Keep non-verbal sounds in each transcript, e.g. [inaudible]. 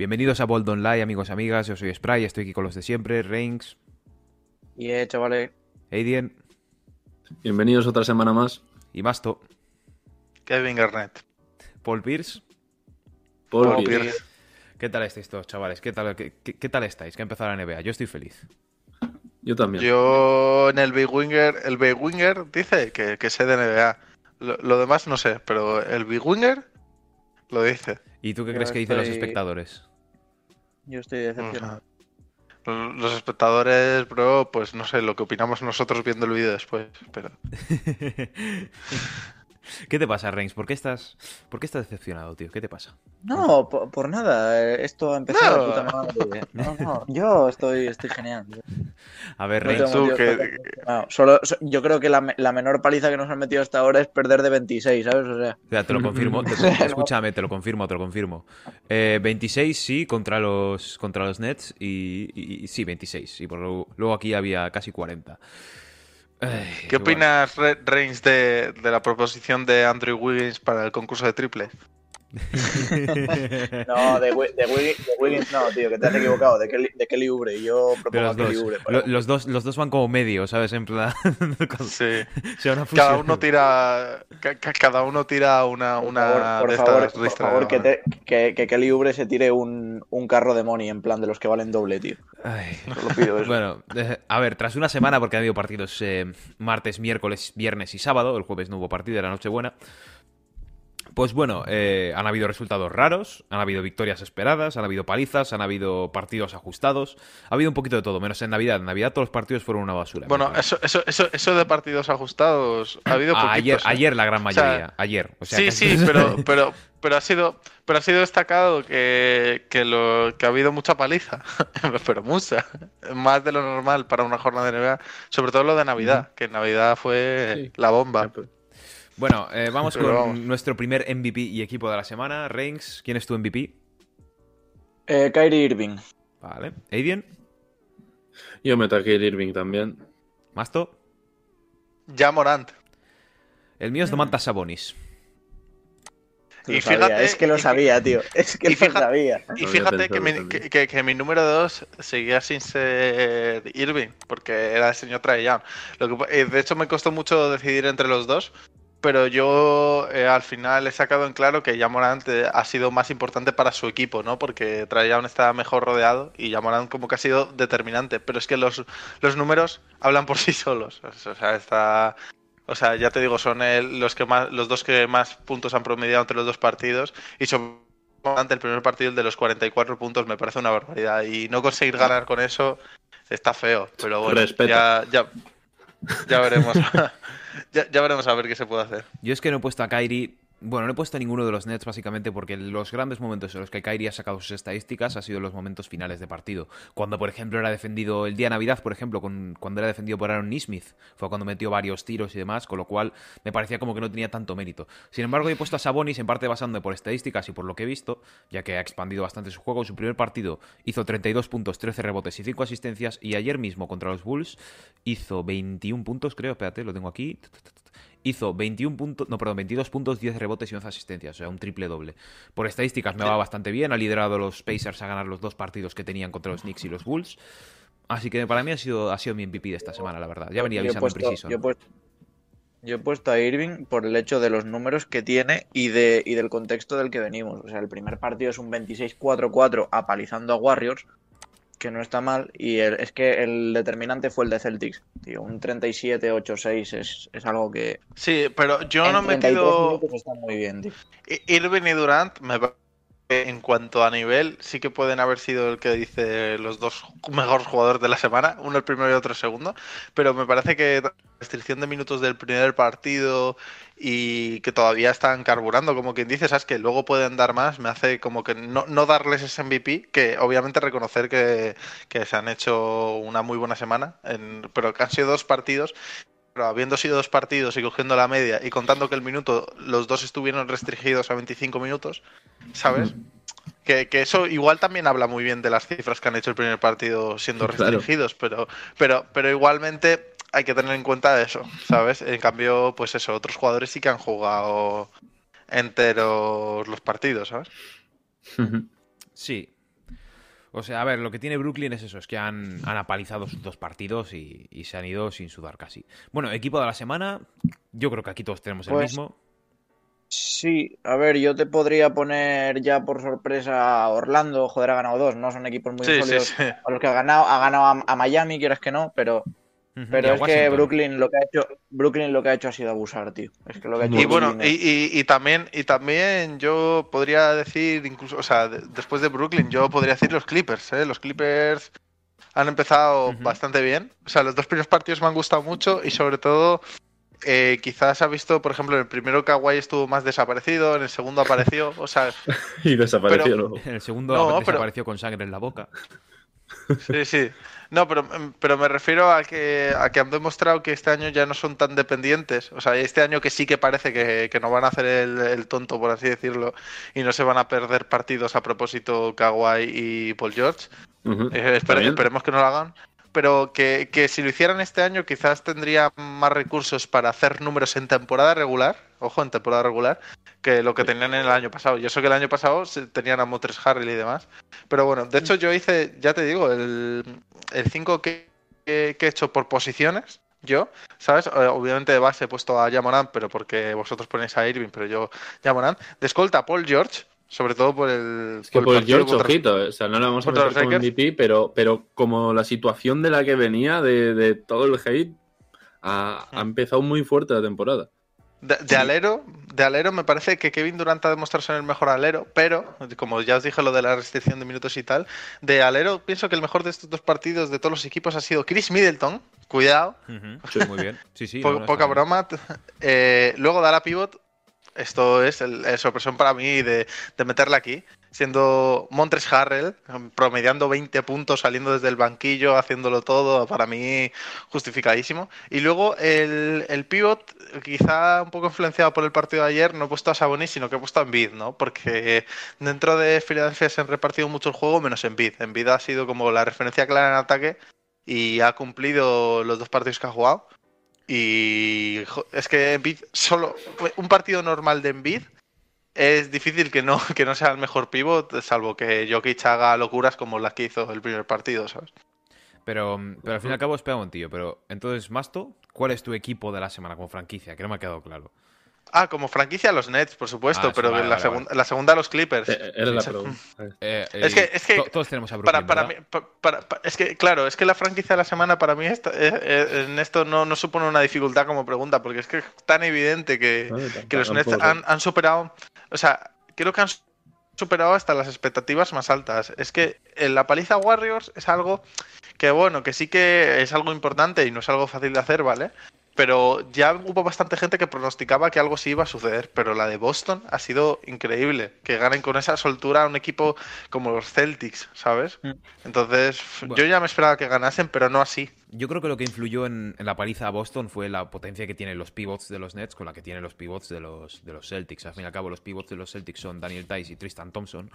Bienvenidos a Bold Online, amigos y amigas. Yo soy Spray, estoy aquí con los de siempre, Reigns. Y eh, chavales. Aidien. Bienvenidos otra semana más. Y Masto. Kevin Garnett. Paul Pierce. Paul, Paul Pierce. ¿Qué tal estáis todos, chavales? ¿Qué tal, qué, qué, tal estáis? ¿Qué ha empezado la NBA? Yo estoy feliz. Yo también. Yo en el Big Winger, el Big Winger dice que, que sé de NBA. Lo, lo, demás no sé, pero el Big Winger lo dice. ¿Y tú qué Yo crees que dicen los espectadores? Yo estoy decepcionado. Los espectadores, bro, pues no sé lo que opinamos nosotros viendo el vídeo después, pero. [laughs] ¿Qué te pasa, Reigns? ¿Por qué estás, por qué estás decepcionado, tío? ¿Qué te pasa? No, por, por nada. Esto ha empezado no. puta madre. No, no. Yo estoy, estoy genial. A ver, No Reigns. tú que... No, solo, so- yo creo que la, la menor paliza que nos han metido hasta ahora es perder de 26, ¿sabes? O sea, te lo confirmo. te- [laughs] escúchame, te lo confirmo, te lo confirmo. Eh, 26 sí contra los, contra los Nets y, y- y sí, 26. Y por luego, luego aquí había casi 40. Ay, ¿Qué opinas, Re- Reigns, de, de la proposición de Andrew Wiggins para el concurso de triple? [laughs] no, de, de, Wiggins, de Wiggins no, tío, que te has equivocado. De Kelly, de Kelly Oubre. Yo propongo a los, Kelly Lo- los dos. Los dos van como medio, ¿sabes? En plan. [laughs] Sí. Cada uno tira, ca- ca- cada uno tira una, Por una favor, por de favor, estas por listas. favor, que, te- que, que Kelly Oubre se tire un, un carro de money en plan de los que valen doble, tío. Ay. Solo pido eso. Bueno, eh, a ver, tras una semana, porque ha habido partidos eh, martes, miércoles, viernes y sábado, el jueves no hubo partido, era Nochebuena. Pues bueno, eh, han habido resultados raros, han habido victorias esperadas, han habido palizas, han habido partidos ajustados, ha habido un poquito de todo, menos en Navidad. En Navidad todos los partidos fueron una basura. Bueno, eso, eso, eso, eso de partidos ajustados ha habido Ah, ayer, poquitos, ¿eh? ayer la gran O sea, mayoría, ayer. O sea, sí, casi- sí, pero, pero, pero ha sido, pero ha sido destacado que, que, lo, que ha habido mucha paliza, [laughs] pero mucha, más de lo normal para una jornada de NBA, sobre todo lo de Navidad, que en Navidad fue Sí. la bomba. Bueno, eh, vamos Pero con vamos. nuestro primer MVP y equipo de la semana. Reigns, ¿quién es tu MVP? Eh, Kyrie Irving. Vale. Aiden, Yo meto aquí el Irving también. Masto. Ya Morant. El mío es Domantas Sabonis. Lo Y sabía, fíjate- es que lo sabía, tío. Es que lo fíjate- sabía. Y fíjate que mi, también. que, que- que mi número 2 seguía sin ser Irving, porque era el señor Trae Young. Lo que, pa- eh, de hecho, me costó mucho decidir entre los dos, pero yo eh, al final he sacado en claro que Morant eh, ha sido más importante para su equipo, ¿no? Porque Young está mejor rodeado y Morant como que ha sido determinante. Pero es que los, los números hablan por [laughs] sí solos. O sea, está... O sea, ya te digo, son el- los que más, los dos que más puntos han promediado entre los dos partidos y son ante el primer partido, el de los 44 puntos, me parece una barbaridad. Y no conseguir ganar con eso está feo. Pero bueno, Respeto. ya, ya, ya veremos. [laughs] ya, veremos a ver qué se puede hacer. Yo es que no he puesto a Kyrie. Bueno, no he puesto a ninguno de los Nets básicamente porque los grandes momentos en los que Kyrie ha sacado sus estadísticas ha sido los momentos finales de partido. Cuando, por ejemplo, era defendido el día de Navidad, por ejemplo, cuando era defendido por Aaron Nismith, fue cuando metió varios tiros y demás, con lo cual me parecía como que no tenía tanto mérito. Sin embargo, he puesto a Sabonis en parte basándome por estadísticas y por lo que he visto, ya que ha expandido bastante su juego. En su primer partido hizo 32 puntos, 13 rebotes y 5 asistencias, y ayer mismo contra los Bulls hizo 21 puntos, creo, espérate, lo tengo aquí. Hizo 21 puntos, no, perdón, 22 puntos, 10 rebotes y 11 asistencias, o sea, un triple doble. Por estadísticas me va bastante bien, ha liderado a los Pacers a ganar los dos partidos que tenían contra los Knicks y los Bulls. Así que para mí ha sido, ha sido mi MVP de esta semana, la verdad. Ya venía avisando en yo he puesto- yo he puesto a Irving por el hecho de los números que tiene y, de, y del contexto del que venimos. O sea, el primer partido es un 26-4-4 apalizando a Warriors, que no está mal. Y el- es que el determinante fue el de Celtics. Tío, un 37-8-6 es, es algo que. Sí, pero yo en no he 32 metido minutos está muy bien, tío. Irving y Durant. Me parece que en cuanto a nivel, sí que pueden haber sido el que dice los dos mejores jugadores de la semana, uno el primero y otro el segundo. Pero me parece que restricción de minutos del primer partido y que todavía están carburando, como quien dice, sabes que luego pueden dar más, me hace como que no, no darles ese MVP, que obviamente reconocer que, que se han hecho una muy buena semana, en- pero que han sido dos partidos. Pero habiendo sido dos partidos y cogiendo la media y contando que el minuto los dos estuvieron restringidos a 25 minutos, ¿sabes? Que, que eso igual también habla muy bien de las cifras que han hecho el primer partido siendo Claro. restringidos, pero, pero, pero igualmente hay que tener en cuenta eso, ¿sabes? En cambio, pues eso, otros jugadores sí que han jugado enteros los partidos, ¿sabes? [laughs] Sí, O sea, a ver, lo que tiene Brooklyn es eso, es que han, han apalizado sus dos partidos y, y se han ido sin sudar casi. Bueno, equipo de la semana, yo creo que aquí todos tenemos el Pues, mismo. Sí, a ver, yo te podría poner ya por sorpresa a Orlando, joder, ha ganado dos, no son equipos muy Sí, sólidos sí. a los que ha ganado, ha ganado a, a Miami, quieras que no, pero, pero es que. Brooklyn lo que ha hecho, Brooklyn lo que ha hecho ha sido abusar, tío. Es que lo que ha hecho Y bueno, y, y- y también, y también yo podría decir, incluso, o sea, de- después de Brooklyn, yo podría decir los Clippers, ¿eh? Los Clippers han empezado bastante bien. O sea, los dos primeros partidos me han gustado mucho y sobre todo, eh, quizás ha visto, por ejemplo, en el primero Kawhi estuvo más desaparecido, en el segundo apareció, o sea, [laughs] Y desapareció Pero- luego. En el segundo No, pero- desapareció con sangre en la boca. Sí, sí. No, pero, pero me refiero a que, a que han demostrado que este año ya no son tan dependientes. O sea, este año que sí que parece que, que no van a hacer el, el tonto, por así decirlo, y no se van a perder partidos a propósito Kawhi y Paul George. Eh, espere- esperemos que no lo hagan. Pero que, que si lo hicieran este año, quizás tendría más recursos para hacer números en temporada regular. Ojo, en temporada regular. Que lo que tenían en el año pasado. Yo sé que el año pasado tenían a Motres Harrell y demás. Pero bueno, de hecho, yo hice, ya te digo, el 5 que, que- que he hecho por posiciones. Yo, ¿sabes? Eh, Obviamente de base he puesto a Jamoran, pero porque vosotros ponéis a Irving, pero yo Jamoran. De escolta, Paul George, sobre todo por el. Es que por el por partido George, contra- ojito, eh, o sea, no le vamos a meter como. MVP, pero, pero como la situación de la que venía, de, de todo el hate, ha, ha empezado muy fuerte la temporada. De, de alero, de alero me parece que Kevin Durant ha demostrado ser el mejor alero, pero como ya os dije lo de la restricción de minutos y tal, de alero pienso que el mejor de estos dos partidos de todos los equipos ha sido Chris Middleton, cuidado, Ujú, Muy bien. Sí, sí. po- no, no, poca broma. [laughs] Eh, luego dar a pivot, esto es el, el sorpresón para mí de, de meterla aquí, siendo Montres Harrell, promediando 20 puntos, saliendo desde el banquillo, haciéndolo todo, para mí justificadísimo. Y luego el, el pivot, quizá un poco influenciado por el partido de ayer, no he puesto a Sabonis, sino que he puesto a Embiid, ¿no? Porque dentro de Philadelphia se han repartido mucho el juego, menos Embiid. Embiid ha sido como la referencia clara en ataque y ha cumplido los dos partidos que ha jugado. Y es que Embiid solo un partido normal de Embiid es difícil que no, que no sea el mejor pivot, salvo que Jokic haga locuras como las que hizo el primer partido, ¿sabes? Pero, pero al fin y al cabo, espera un tío. Pero entonces, Masto, ¿cuál es tu equipo de la semana como franquicia? Que no me ha quedado claro. Ah, como franquicia los Nets, por supuesto, Ah, pero vale, la, vale, segunda, la segunda los Clippers. Eh, Era la Sí. pregunta. [laughs] Eh, Es eh, que- es que to- todos tenemos a Para, Brooklyn, para mí, es que, claro, es que la franquicia de la semana para mí esta- eh, eh, en esto no, no supone una dificultad como pregunta, porque es que es tan evidente que, Vale, que los Nets han, han superado, o sea, creo que han superado hasta las expectativas más altas. Es que en la paliza Warriors es algo que, bueno, que sí que es algo importante y no es algo fácil de hacer, ¿vale? Pero ya hubo bastante gente que pronosticaba que algo sí iba a suceder, pero la de Boston ha sido increíble, que ganen con esa soltura a un equipo como los Celtics, ¿sabes? Mm. Entonces, Bueno. yo ya me esperaba que ganasen, pero no así. Yo creo que lo que influyó en, en la paliza a Boston fue la potencia que tienen los pivots de los Nets con la que tienen los pivots de los, de los Celtics. Al fin y al cabo, los pivots de los Celtics son Daniel Tice y Tristan Thompson.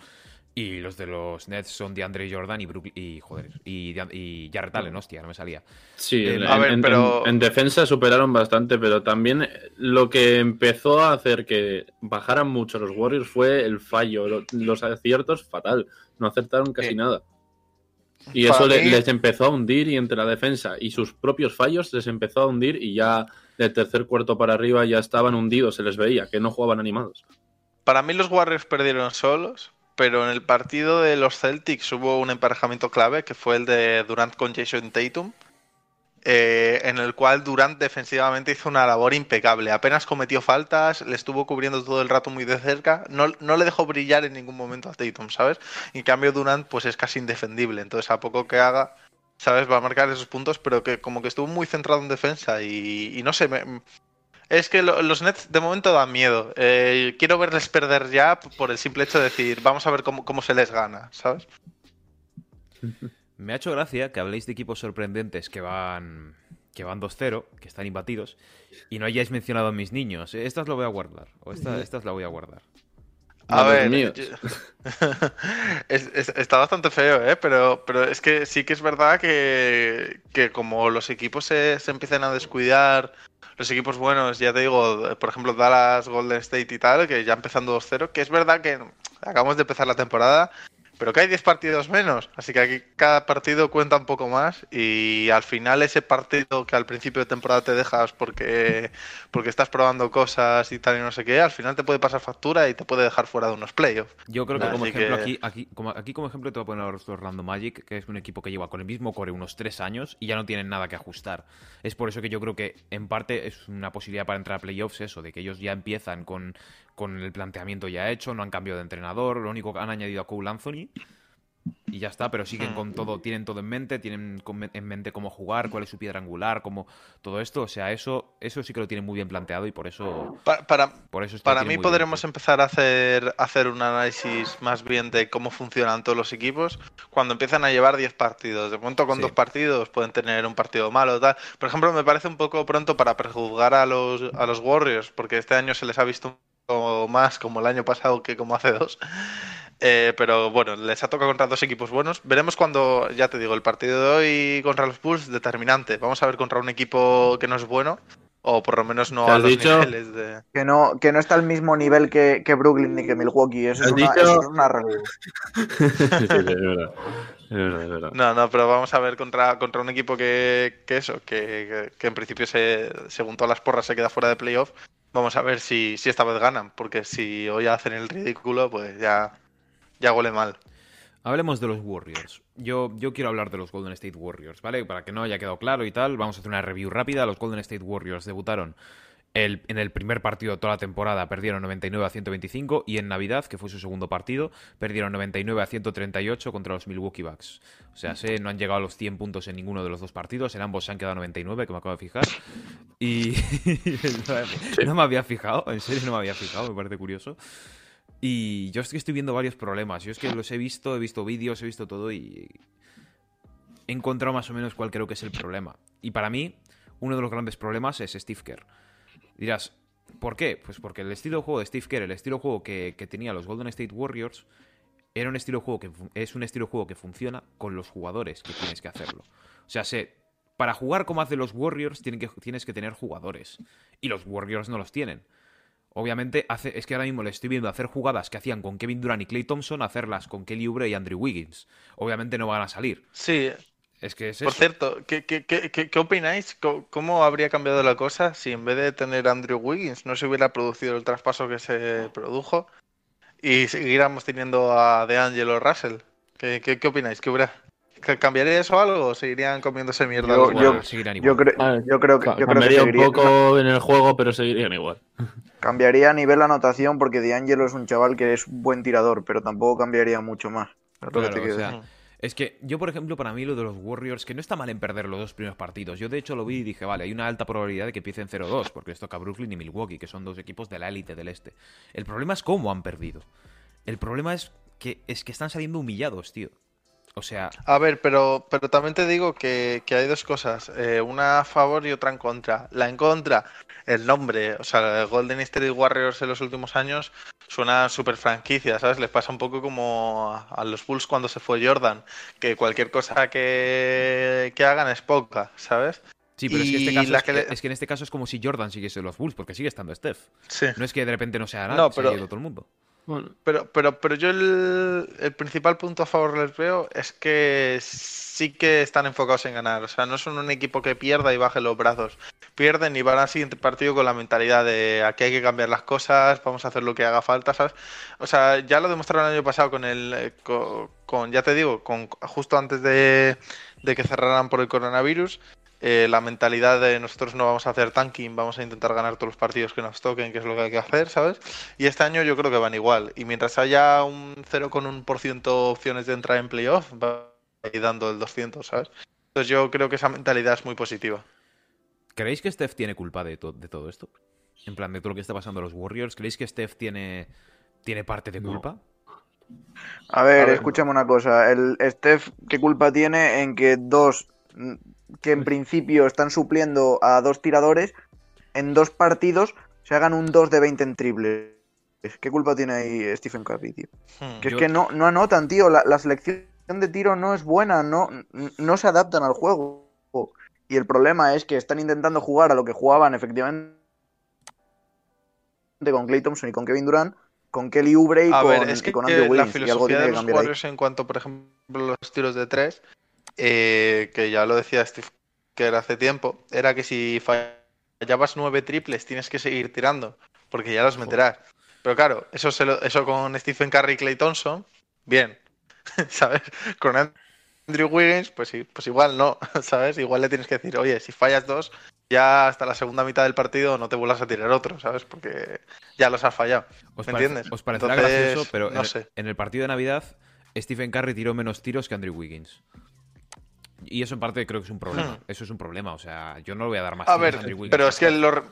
Y los de los Nets son DeAndre Jordan y Brook y joder. Y, De- y Jarrett Allen, hostia, no me salía. Sí, Eh, en, a ver, en- pero- en- en defensa superaron bastante, pero también lo que empezó a hacer que bajaran mucho los Warriors fue el fallo. Lo- Los aciertos, fatal. No acertaron casi nada. Y eso mí- les empezó a hundir y entre la defensa y sus propios fallos les empezó a hundir y ya del tercer cuarto para arriba ya estaban hundidos, se les veía, que no jugaban animados. Para mí los Warriors perdieron solos, pero en el partido de los Celtics hubo un emparejamiento clave que fue el de Durant con Jason Tatum, eh, en el cual Durant defensivamente hizo una labor impecable. Apenas cometió faltas, le estuvo cubriendo todo el rato muy de cerca, no, no le dejó brillar en ningún momento a Tatum, ¿sabes? En cambio Durant pues es casi indefendible, entonces a poco que haga, ¿sabes? Va a marcar esos puntos, pero que como que estuvo muy centrado en defensa y, no sé, me- es que lo- los Nets de momento dan miedo. Eh, quiero verles perder ya por el simple hecho de decir, vamos a ver cómo, cómo se les gana, ¿sabes? Me ha hecho gracia que habléis de equipos sorprendentes que van que van 2-0, que están imbatidos, y no hayáis mencionado a mis niños. Eh, Estas lo voy a guardar. O esta, estas la voy a guardar. A ver, míos. yo- [laughs] es- es- está bastante feo, ¿eh? Pero, pero es que sí que es verdad que, que como los equipos se, se empiezan a descuidar, los equipos buenos, ya te digo, por ejemplo, Dallas, Golden State y tal, que ya empezando 2-0, que es verdad que acabamos de empezar la temporada, pero que hay 10 partidos menos, así que aquí cada partido cuenta un poco más y al final ese partido que al principio de temporada te dejas porque, [laughs] porque estás probando cosas y tal y no sé qué, al final te puede pasar factura y te puede dejar fuera de unos playoffs. Yo creo que como Así ejemplo que- aquí, aquí, como, aquí como ejemplo te voy a poner a los Orlando Magic, que es un equipo que lleva con el mismo core unos tres años y ya no tienen nada que ajustar. Es por eso que yo creo que en parte es una posibilidad para entrar a playoffs eso, de que ellos ya empiezan con, con el planteamiento ya hecho, no han cambiado de entrenador, lo único que han añadido a Cole Anthony y ya está, pero siguen con todo, tienen todo en mente, tienen en mente cómo jugar, cuál es su piedra angular, cómo todo esto, o sea, eso eso sí que lo tienen muy bien planteado y por eso Pa- para, por eso Para mí bien podremos empezar a hacer, a hacer un análisis más bien de cómo funcionan todos los equipos cuando empiezan a llevar 10 partidos. De pronto con Sí. dos partidos pueden tener un partido malo. Tal. Por ejemplo, me parece un poco pronto para prejuzgar a los, a los Warriors, porque este año se les ha visto poco más como el año pasado que como hace dos. Eh, pero bueno, les ha tocado contra dos equipos buenos. Veremos cuando, ya te digo, el partido de hoy contra los Bulls determinante. Vamos a ver contra un equipo que no es bueno, o por lo menos no ¿Te a has los dicho? niveles de. Que no, que no está al mismo nivel que, que Brooklyn ni que Milwaukee. Eso es, ¿Has una, eso es una realidad. [laughs] Sí, sí, es verdad. Es verdad, es verdad. No, no, pero vamos a ver contra, contra un equipo que, que eso, que, que- que en principio, se, según todas las porras, se queda fuera de playoff. Vamos a ver si, si esta vez ganan, porque si hoy hacen el ridículo, pues ya, ya huele mal. Hablemos de los Warriors. Yo, yo quiero hablar de los Golden State Warriors, ¿vale? Para que no haya quedado claro y tal, vamos a hacer una review rápida. Los Golden State Warriors debutaron el- en el primer partido de toda la temporada, perdieron 99 a 125 y en Navidad, que fue su segundo partido, perdieron 99 a 138 contra los Milwaukee Bucks. O sea, sé, no han llegado a los 100 puntos en ninguno de los dos partidos, en ambos se han quedado 99, que me acabo de fijar. Y [laughs] no me había fijado, en serio no me había fijado, me parece curioso. Y yo es que estoy viendo varios problemas. Yo es que los he visto, he visto vídeos, he visto todo y he encontrado más o menos cuál creo que es el problema. Y para mí, uno de los grandes problemas es Steve Kerr. Dirás, ¿por qué? Pues porque el estilo de juego de Steve Kerr, el estilo de juego que, que tenía los Golden State Warriors, era un estilo de juego que es un estilo de juego que funciona con los jugadores que tienes que hacerlo. O sea, para jugar como hacen los Warriors tienen que, tienes que tener jugadores. Y los Warriors no los tienen. Obviamente, hace, es que ahora mismo le estoy viendo hacer jugadas que hacían con Kevin Durant y Clay Thompson, hacerlas con Kelly Oubre y Andrew Wiggins. Obviamente no van a salir. Sí, Es que es por eso. cierto, ¿qué, qué, qué, qué- opináis? ¿Cómo, cómo habría cambiado la cosa si en vez de tener a Andrew Wiggins no se hubiera producido el traspaso que se produjo y siguiéramos teniendo a DeAngelo Russell? ¿Qué, qué, qué opináis? ¿Qué hubiera, ¿Que ¿Cambiaría eso algo o seguirían comiéndose mierda Yo- yo- Yo, Ah, yo creo que, yo creo que Cambiaría un poco en el juego, pero seguirían igual. [laughs] cambiaría a nivel anotación porque D'Angelo es un chaval que es un buen tirador, pero tampoco cambiaría mucho más. Es lo que Claro, te o quiero sea, decir. Es que yo, por ejemplo, para mí lo de los Warriors, que no está mal en perder los dos primeros partidos. Yo, de hecho, lo vi y dije, vale, hay una alta probabilidad de que empiecen 0-2, porque les toca Brooklyn y Milwaukee, que son dos equipos de la élite del este. El problema es cómo han perdido. El problema es que, es que están saliendo humillados, tío. O sea, A ver, pero, pero también te digo que, que hay dos cosas, eh, una a favor y otra en contra. La en contra, el nombre, o sea, el Golden State Warriors en los últimos años suena súper franquicia, ¿sabes? Les pasa un poco como a, los Bulls cuando se fue Jordan, que cualquier cosa que, que hagan es poca, ¿sabes? sí, pero es que, este caso es, que le- es que en este caso es como si Jordan siguiese los Bulls, porque sigue estando Steph. Sí. No es que de repente no sea nada, No, se pero- todo el mundo. Pero, pero, pero yo el, principal punto a favor les veo es que sí que están enfocados en ganar. O sea, no son un equipo que pierda y baje los brazos. Pierden y van al siguiente partido con la mentalidad de aquí hay que cambiar las cosas, vamos a hacer lo que haga falta. O sea, ya lo demostraron el año pasado con el, eh, co- con, ya te digo, con justo antes de, de que cerraran por el coronavirus. Eh, la mentalidad de nosotros no vamos a hacer tanking, vamos a intentar ganar todos los partidos que nos toquen, que es lo que hay que hacer, ¿sabes? Y este año yo creo que van igual. Y mientras haya un 0,1% opciones de entrar en playoff, va a ir dando el 200, ¿sabes? Entonces yo creo que esa mentalidad es muy positiva. ¿Creéis que Steph tiene culpa de, to- de todo esto? En plan, de todo lo que está pasando a los Warriors. ¿Creéis que Steph tiene, tiene parte de No. culpa? A ver, A ver. escúchame una cosa. El Steph, ¿qué culpa tiene en que dos que en principio están supliendo a dos tiradores, en dos partidos se hagan un 2 de 20 en triple? ¿Qué culpa tiene ahí Stephen Curry, tío? Hmm. Que Yo- es que no, no anotan, tío. La, la selección de tiro no es buena, no, no se adaptan al juego. Y el problema es que están intentando jugar a lo que jugaban efectivamente con Clay Thompson y con Kevin Durant, con Kelly Oubre y A con, ver, es y que con Andrew la Wiggins. Y algo filosofía tiene de que los. Warriors en cuanto, por ejemplo, los tiros de tres, eh, que ya lo decía Steve Kerr hace tiempo, era que si fallabas nueve triples tienes que seguir tirando, porque ya los meterás. Pero claro, eso, se lo- eso con Stephen Curry y Clay Thompson, bien, [laughs] ¿sabes? Con Andrew Wiggins, pues sí, pues igual no, [laughs] ¿sabes? Igual le tienes que decir, oye, si fallas dos, ya hasta la segunda mitad del partido no te vuelvas a tirar otro, ¿sabes? Porque ya los has fallado. ¿Os, ¿Me entiendes? os parecerá Entonces, gracioso, pero no en, sé. en el partido de Navidad, Stephen Curry tiró menos tiros que Andrew Wiggins. Y eso en parte creo que es un problema. Hmm. Eso es un problema. O sea, yo no le voy a dar más A ver, pero es que los,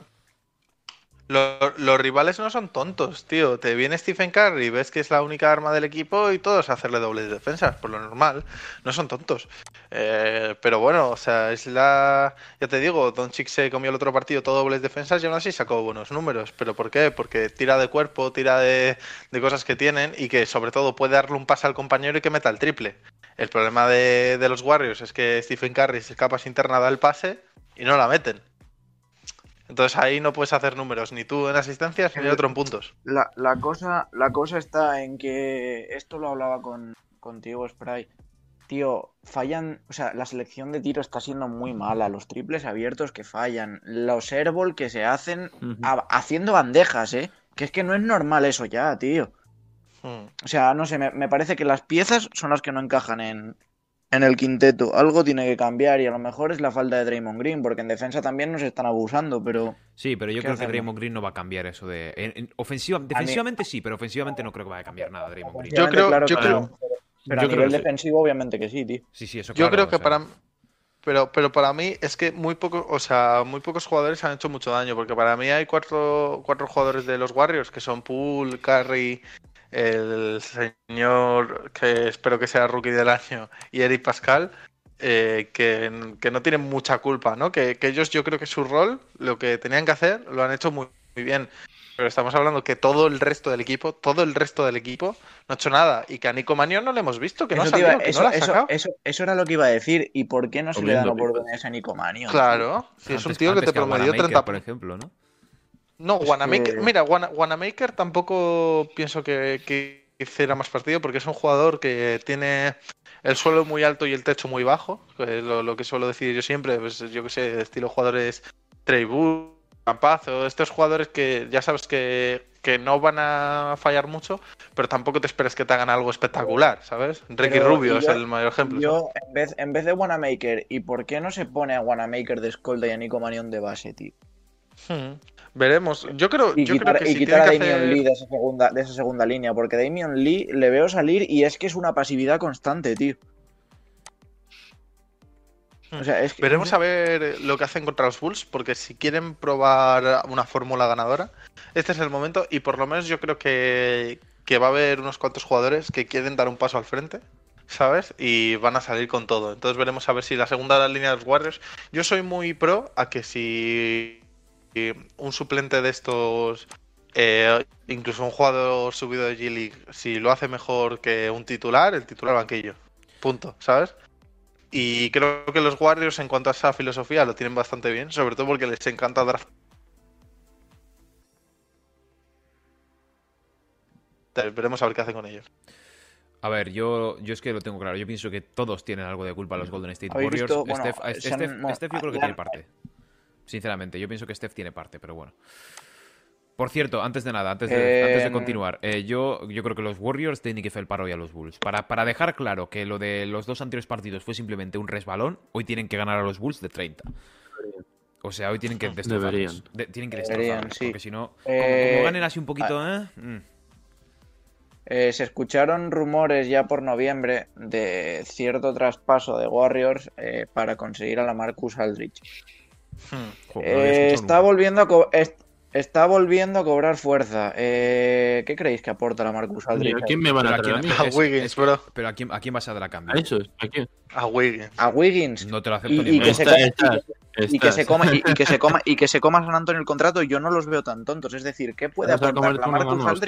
los, los rivales no son tontos, tío. Te viene Stephen Curry, ves que es la única arma del equipo y todos hacerle dobles defensas, por lo normal. No son tontos. Eh, pero bueno, o sea, es la. Ya te digo, Doncic se comió el otro partido todo dobles defensas y aún así sacó buenos números. ¿Pero por qué? Porque tira de cuerpo, tira de, de cosas que tienen y que sobre todo puede darle un pase al compañero y que meta el triple. El problema de, de los Warriors es que Stephen Curry se escapa sin interna da el pase y no la meten. Entonces ahí no puedes hacer números, ni tú en asistencias ni otro en puntos. La, la cosa, la cosa está en que esto lo hablaba con, contigo, Spray. Tío, fallan, o sea, la selección de tiro está siendo muy mala, los triples abiertos que fallan, los airball que se hacen a- haciendo bandejas, ¿eh? Que es que no es normal eso ya, tío. O sea, no sé, me, me parece que las piezas son las que no encajan en, en el quinteto. Algo tiene que cambiar y a lo mejor es la falta de Draymond Green, porque en defensa también nos están abusando, pero Sí, pero yo ¿Qué creo que? Draymond Green no va a cambiar eso de. en- en- ofensiva, defensivamente sí, pero ofensivamente no creo que vaya a cambiar nada Draymond Green. Yo creo- Claro, yo claro. creo- Pero, pero yo a creo nivel sí. defensivo, obviamente que sí, tío. Sí, sí, eso Yo claro, creo o que sea, para pero, pero para mí es que muy pocos, o sea, muy pocos jugadores han hecho mucho daño, porque para mí hay cuatro, cuatro jugadores de los Warriors que son Poole, Curry, el señor que espero que sea rookie del año y Eric Pascal, eh, que, que no tienen mucha culpa, ¿no? Que, que ellos yo creo que su rol, lo que tenían que hacer, lo han hecho muy, muy bien. Pero estamos hablando que todo el resto del equipo, todo el resto del equipo no ha hecho nada. Y que a Nico Manión no le hemos visto, que no ha iba- salido, que eso, no la ha eso- sacado. eso- eso era lo que iba a decir. ¿Y por qué no se le dan oportunidades a Nicomanio? Claro, si es un tío que te promedió Wanamaker, 30 por ejemplo, ¿no? No, Es Wanamaker, que- mira, Wana- Wanamaker tampoco pienso que, que hiciera más partido porque es un jugador que tiene el suelo muy alto y el techo muy bajo, lo, lo que suelo decir yo siempre, pues yo que sé, estilo jugadores Trey Burke, Campazo, estos jugadores que ya sabes que, que no van a fallar mucho, pero tampoco te esperes que te hagan algo espectacular, ¿sabes? Ricky Pero, Rubio es el mayor ejemplo. ¿sabes? Yo, en vez, en vez de Wanamaker, ¿y por qué no se pone a Wanamaker de escolta y a Nico Manion de base, tío? Hmm. Veremos. Yo creo, Y yo quitar, creo que y si quitar a Damian hacer- Lee de esa, segunda, de esa segunda línea, porque Damian Lee le veo salir y es que es una pasividad constante, tío. O sea, es que, Veremos a ver lo que hacen contra los Bulls, porque si quieren probar una fórmula ganadora, este es el momento y por lo menos yo creo que, que va a haber unos cuantos jugadores que quieren dar un paso al frente, ¿sabes? Y van a salir con todo. Entonces veremos a ver si la segunda línea de los Warriors... Yo soy muy pro a que si un suplente de estos, eh, incluso un jugador subido de G-League, si lo hace mejor que un titular, el titular banquillo. Punto, ¿sabes? Y creo que los Warriors en cuanto a esa filosofía lo tienen bastante bien, sobre todo porque les encanta draft. Veremos a ver qué hacen con ellos. A ver, yo, yo es que lo tengo claro. Yo pienso que todos tienen algo de culpa los Golden State ¿Habéis Warriors. visto? Bueno, Steph, Steph- Steph yo creo que la- tiene parte. Sinceramente, yo pienso que Steph tiene parte, pero bueno. Por cierto, antes de nada, antes de, Eh, antes de continuar, eh, yo, yo creo que los Warriors tienen que felpar hoy a los Bulls. Para, para dejar claro que lo de los dos anteriores partidos fue simplemente un resbalón, hoy tienen que ganar a los Bulls de 30. O sea, hoy tienen que destrozarlos. Deberían. De- tienen que Deberían, destrozarlos, sí. porque si no, como, Eh, como ganen así un poquito, ¿eh? Mm. Eh, se escucharon rumores ya por noviembre de cierto traspaso de Warriors eh, para conseguir a la Marcus Aldrich. Hmm. Eh, está, volviendo a co- est- está volviendo a cobrar fuerza. Eh, ¿Qué creéis que aporta la Marcus Aldrich? ¿A quién me van a a traer a quién-? A es- Wiggins, es bro. Pero ¿a quién, ¿a quién vas a dar a cambio? ¿A esos? ¿A quién? A Wiggins. A Wiggins. No te lo acepto Y- ni y que se Está- y que se coma y, y que se coma y que se coma San Antonio el contrato yo no los veo tan tontos es decir qué puede a aportar la Marcus comes.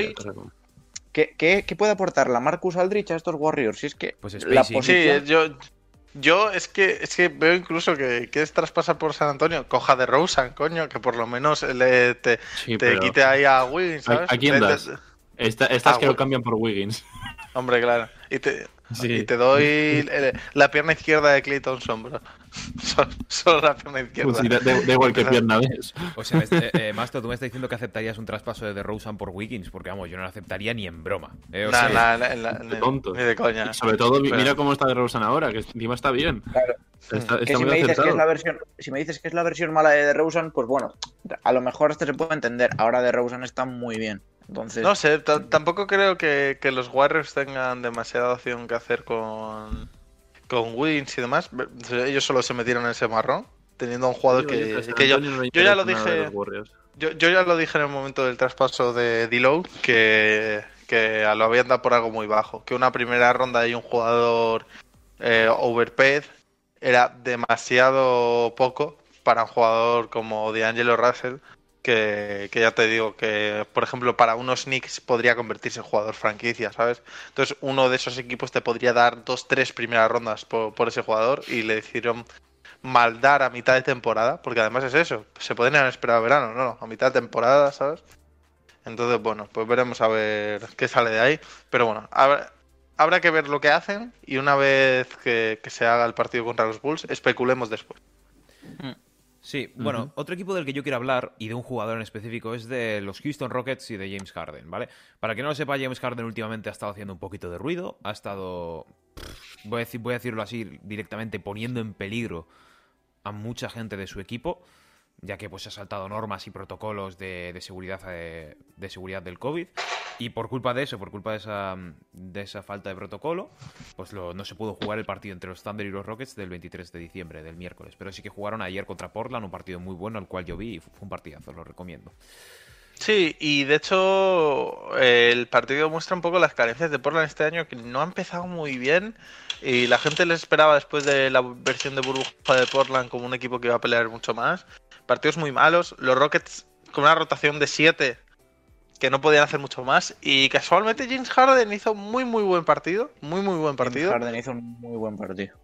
¿Qué, qué, qué puede aportar la Marcus Aldrich a estos Warriors si es que Pues la spacing. Sí, posición yo, yo es que es que veo incluso que quieres traspasar por San Antonio, coja de Rosen, coño, que por lo menos le, te, Sí, te pero- quite ahí a Wiggins, ¿A- ¿sabes? a quién te- das? Esta- estas Ah, que lo cambian por Wiggins. Hombre, claro. Y te, Sí. y te doy [laughs] el- la pierna izquierda de Clay Thompson, bro. Solo, solo la pierna izquierda. Pues sí, da, da- da igual que [laughs] pierna ves. O sea, me est- eh, eh, Masto, tú me estás diciendo que aceptarías un traspaso de DeRozan por Wiggins, porque vamos, yo no lo aceptaría ni en broma. eh, o Nah, sea, nah, nah, nah, de ni- tontos. Ni de coña. Y sobre todo, Pero- mira cómo está de Rosen ahora, que encima está bien. Claro. Está, Que está si me dices que es la versión, si me dices que es la versión mala de DeRozan, pues bueno, a lo mejor este se puede entender. Ahora DeRozan está muy bien. Entonces, No sé, ta- tampoco creo que, que los Warriors tengan demasiada opción que hacer con, con Wins y demás. Ellos solo se metieron en ese marrón, teniendo a un jugador que, yo, no ya lo dije- yo, yo ya lo dije en el momento del traspaso de D-Low, que, que lo habían dado por algo muy bajo. Que una primera ronda y un jugador eh, overpaid era demasiado poco para un jugador como D'Angelo Russell. Que, ya te digo que, por ejemplo, para unos Knicks podría convertirse en jugador franquicia, ¿sabes? Entonces, uno de esos equipos te podría dar dos, tres primeras rondas por, ese jugador y le hicieron maldar a mitad de temporada, porque además es eso, se pueden haber esperado verano, no, no, a mitad de temporada, ¿sabes? Entonces, bueno, pues veremos a ver qué sale de ahí. Pero bueno, habrá, habrá que ver lo que hacen y una vez que, que se haga el partido contra los Bulls, especulemos después. Sí, bueno, otro equipo del que yo quiero hablar y de un jugador en específico es de los Houston Rockets y de James Harden, ¿vale? Para que no lo sepa, James Harden últimamente ha estado haciendo un poquito de ruido, ha estado, pff, voy a, decir, voy a decirlo así directamente, poniendo en peligro a mucha gente de su equipo, ya que pues ha saltado normas y protocolos de, de seguridad eh, de seguridad del COVID y por culpa de eso, por culpa de esa, de esa falta de protocolo, pues lo- no se pudo jugar el partido entre los Thunder y los Rockets del 23 de diciembre, del miércoles. Pero sí que jugaron ayer contra Portland, un partido muy bueno, al cual yo vi y fue un partidazo, lo recomiendo. Sí, y de hecho el partido muestra un poco las carencias de Portland este año, que no ha empezado muy bien y la gente les esperaba después de la versión de burbuja de Portland como un equipo que iba a pelear mucho más. Partidos muy malos, los Rockets con una rotación de 7 que no podían hacer mucho más y casualmente James Harden hizo muy muy buen partido, muy muy buen partido. Harden hizo un muy buen partido.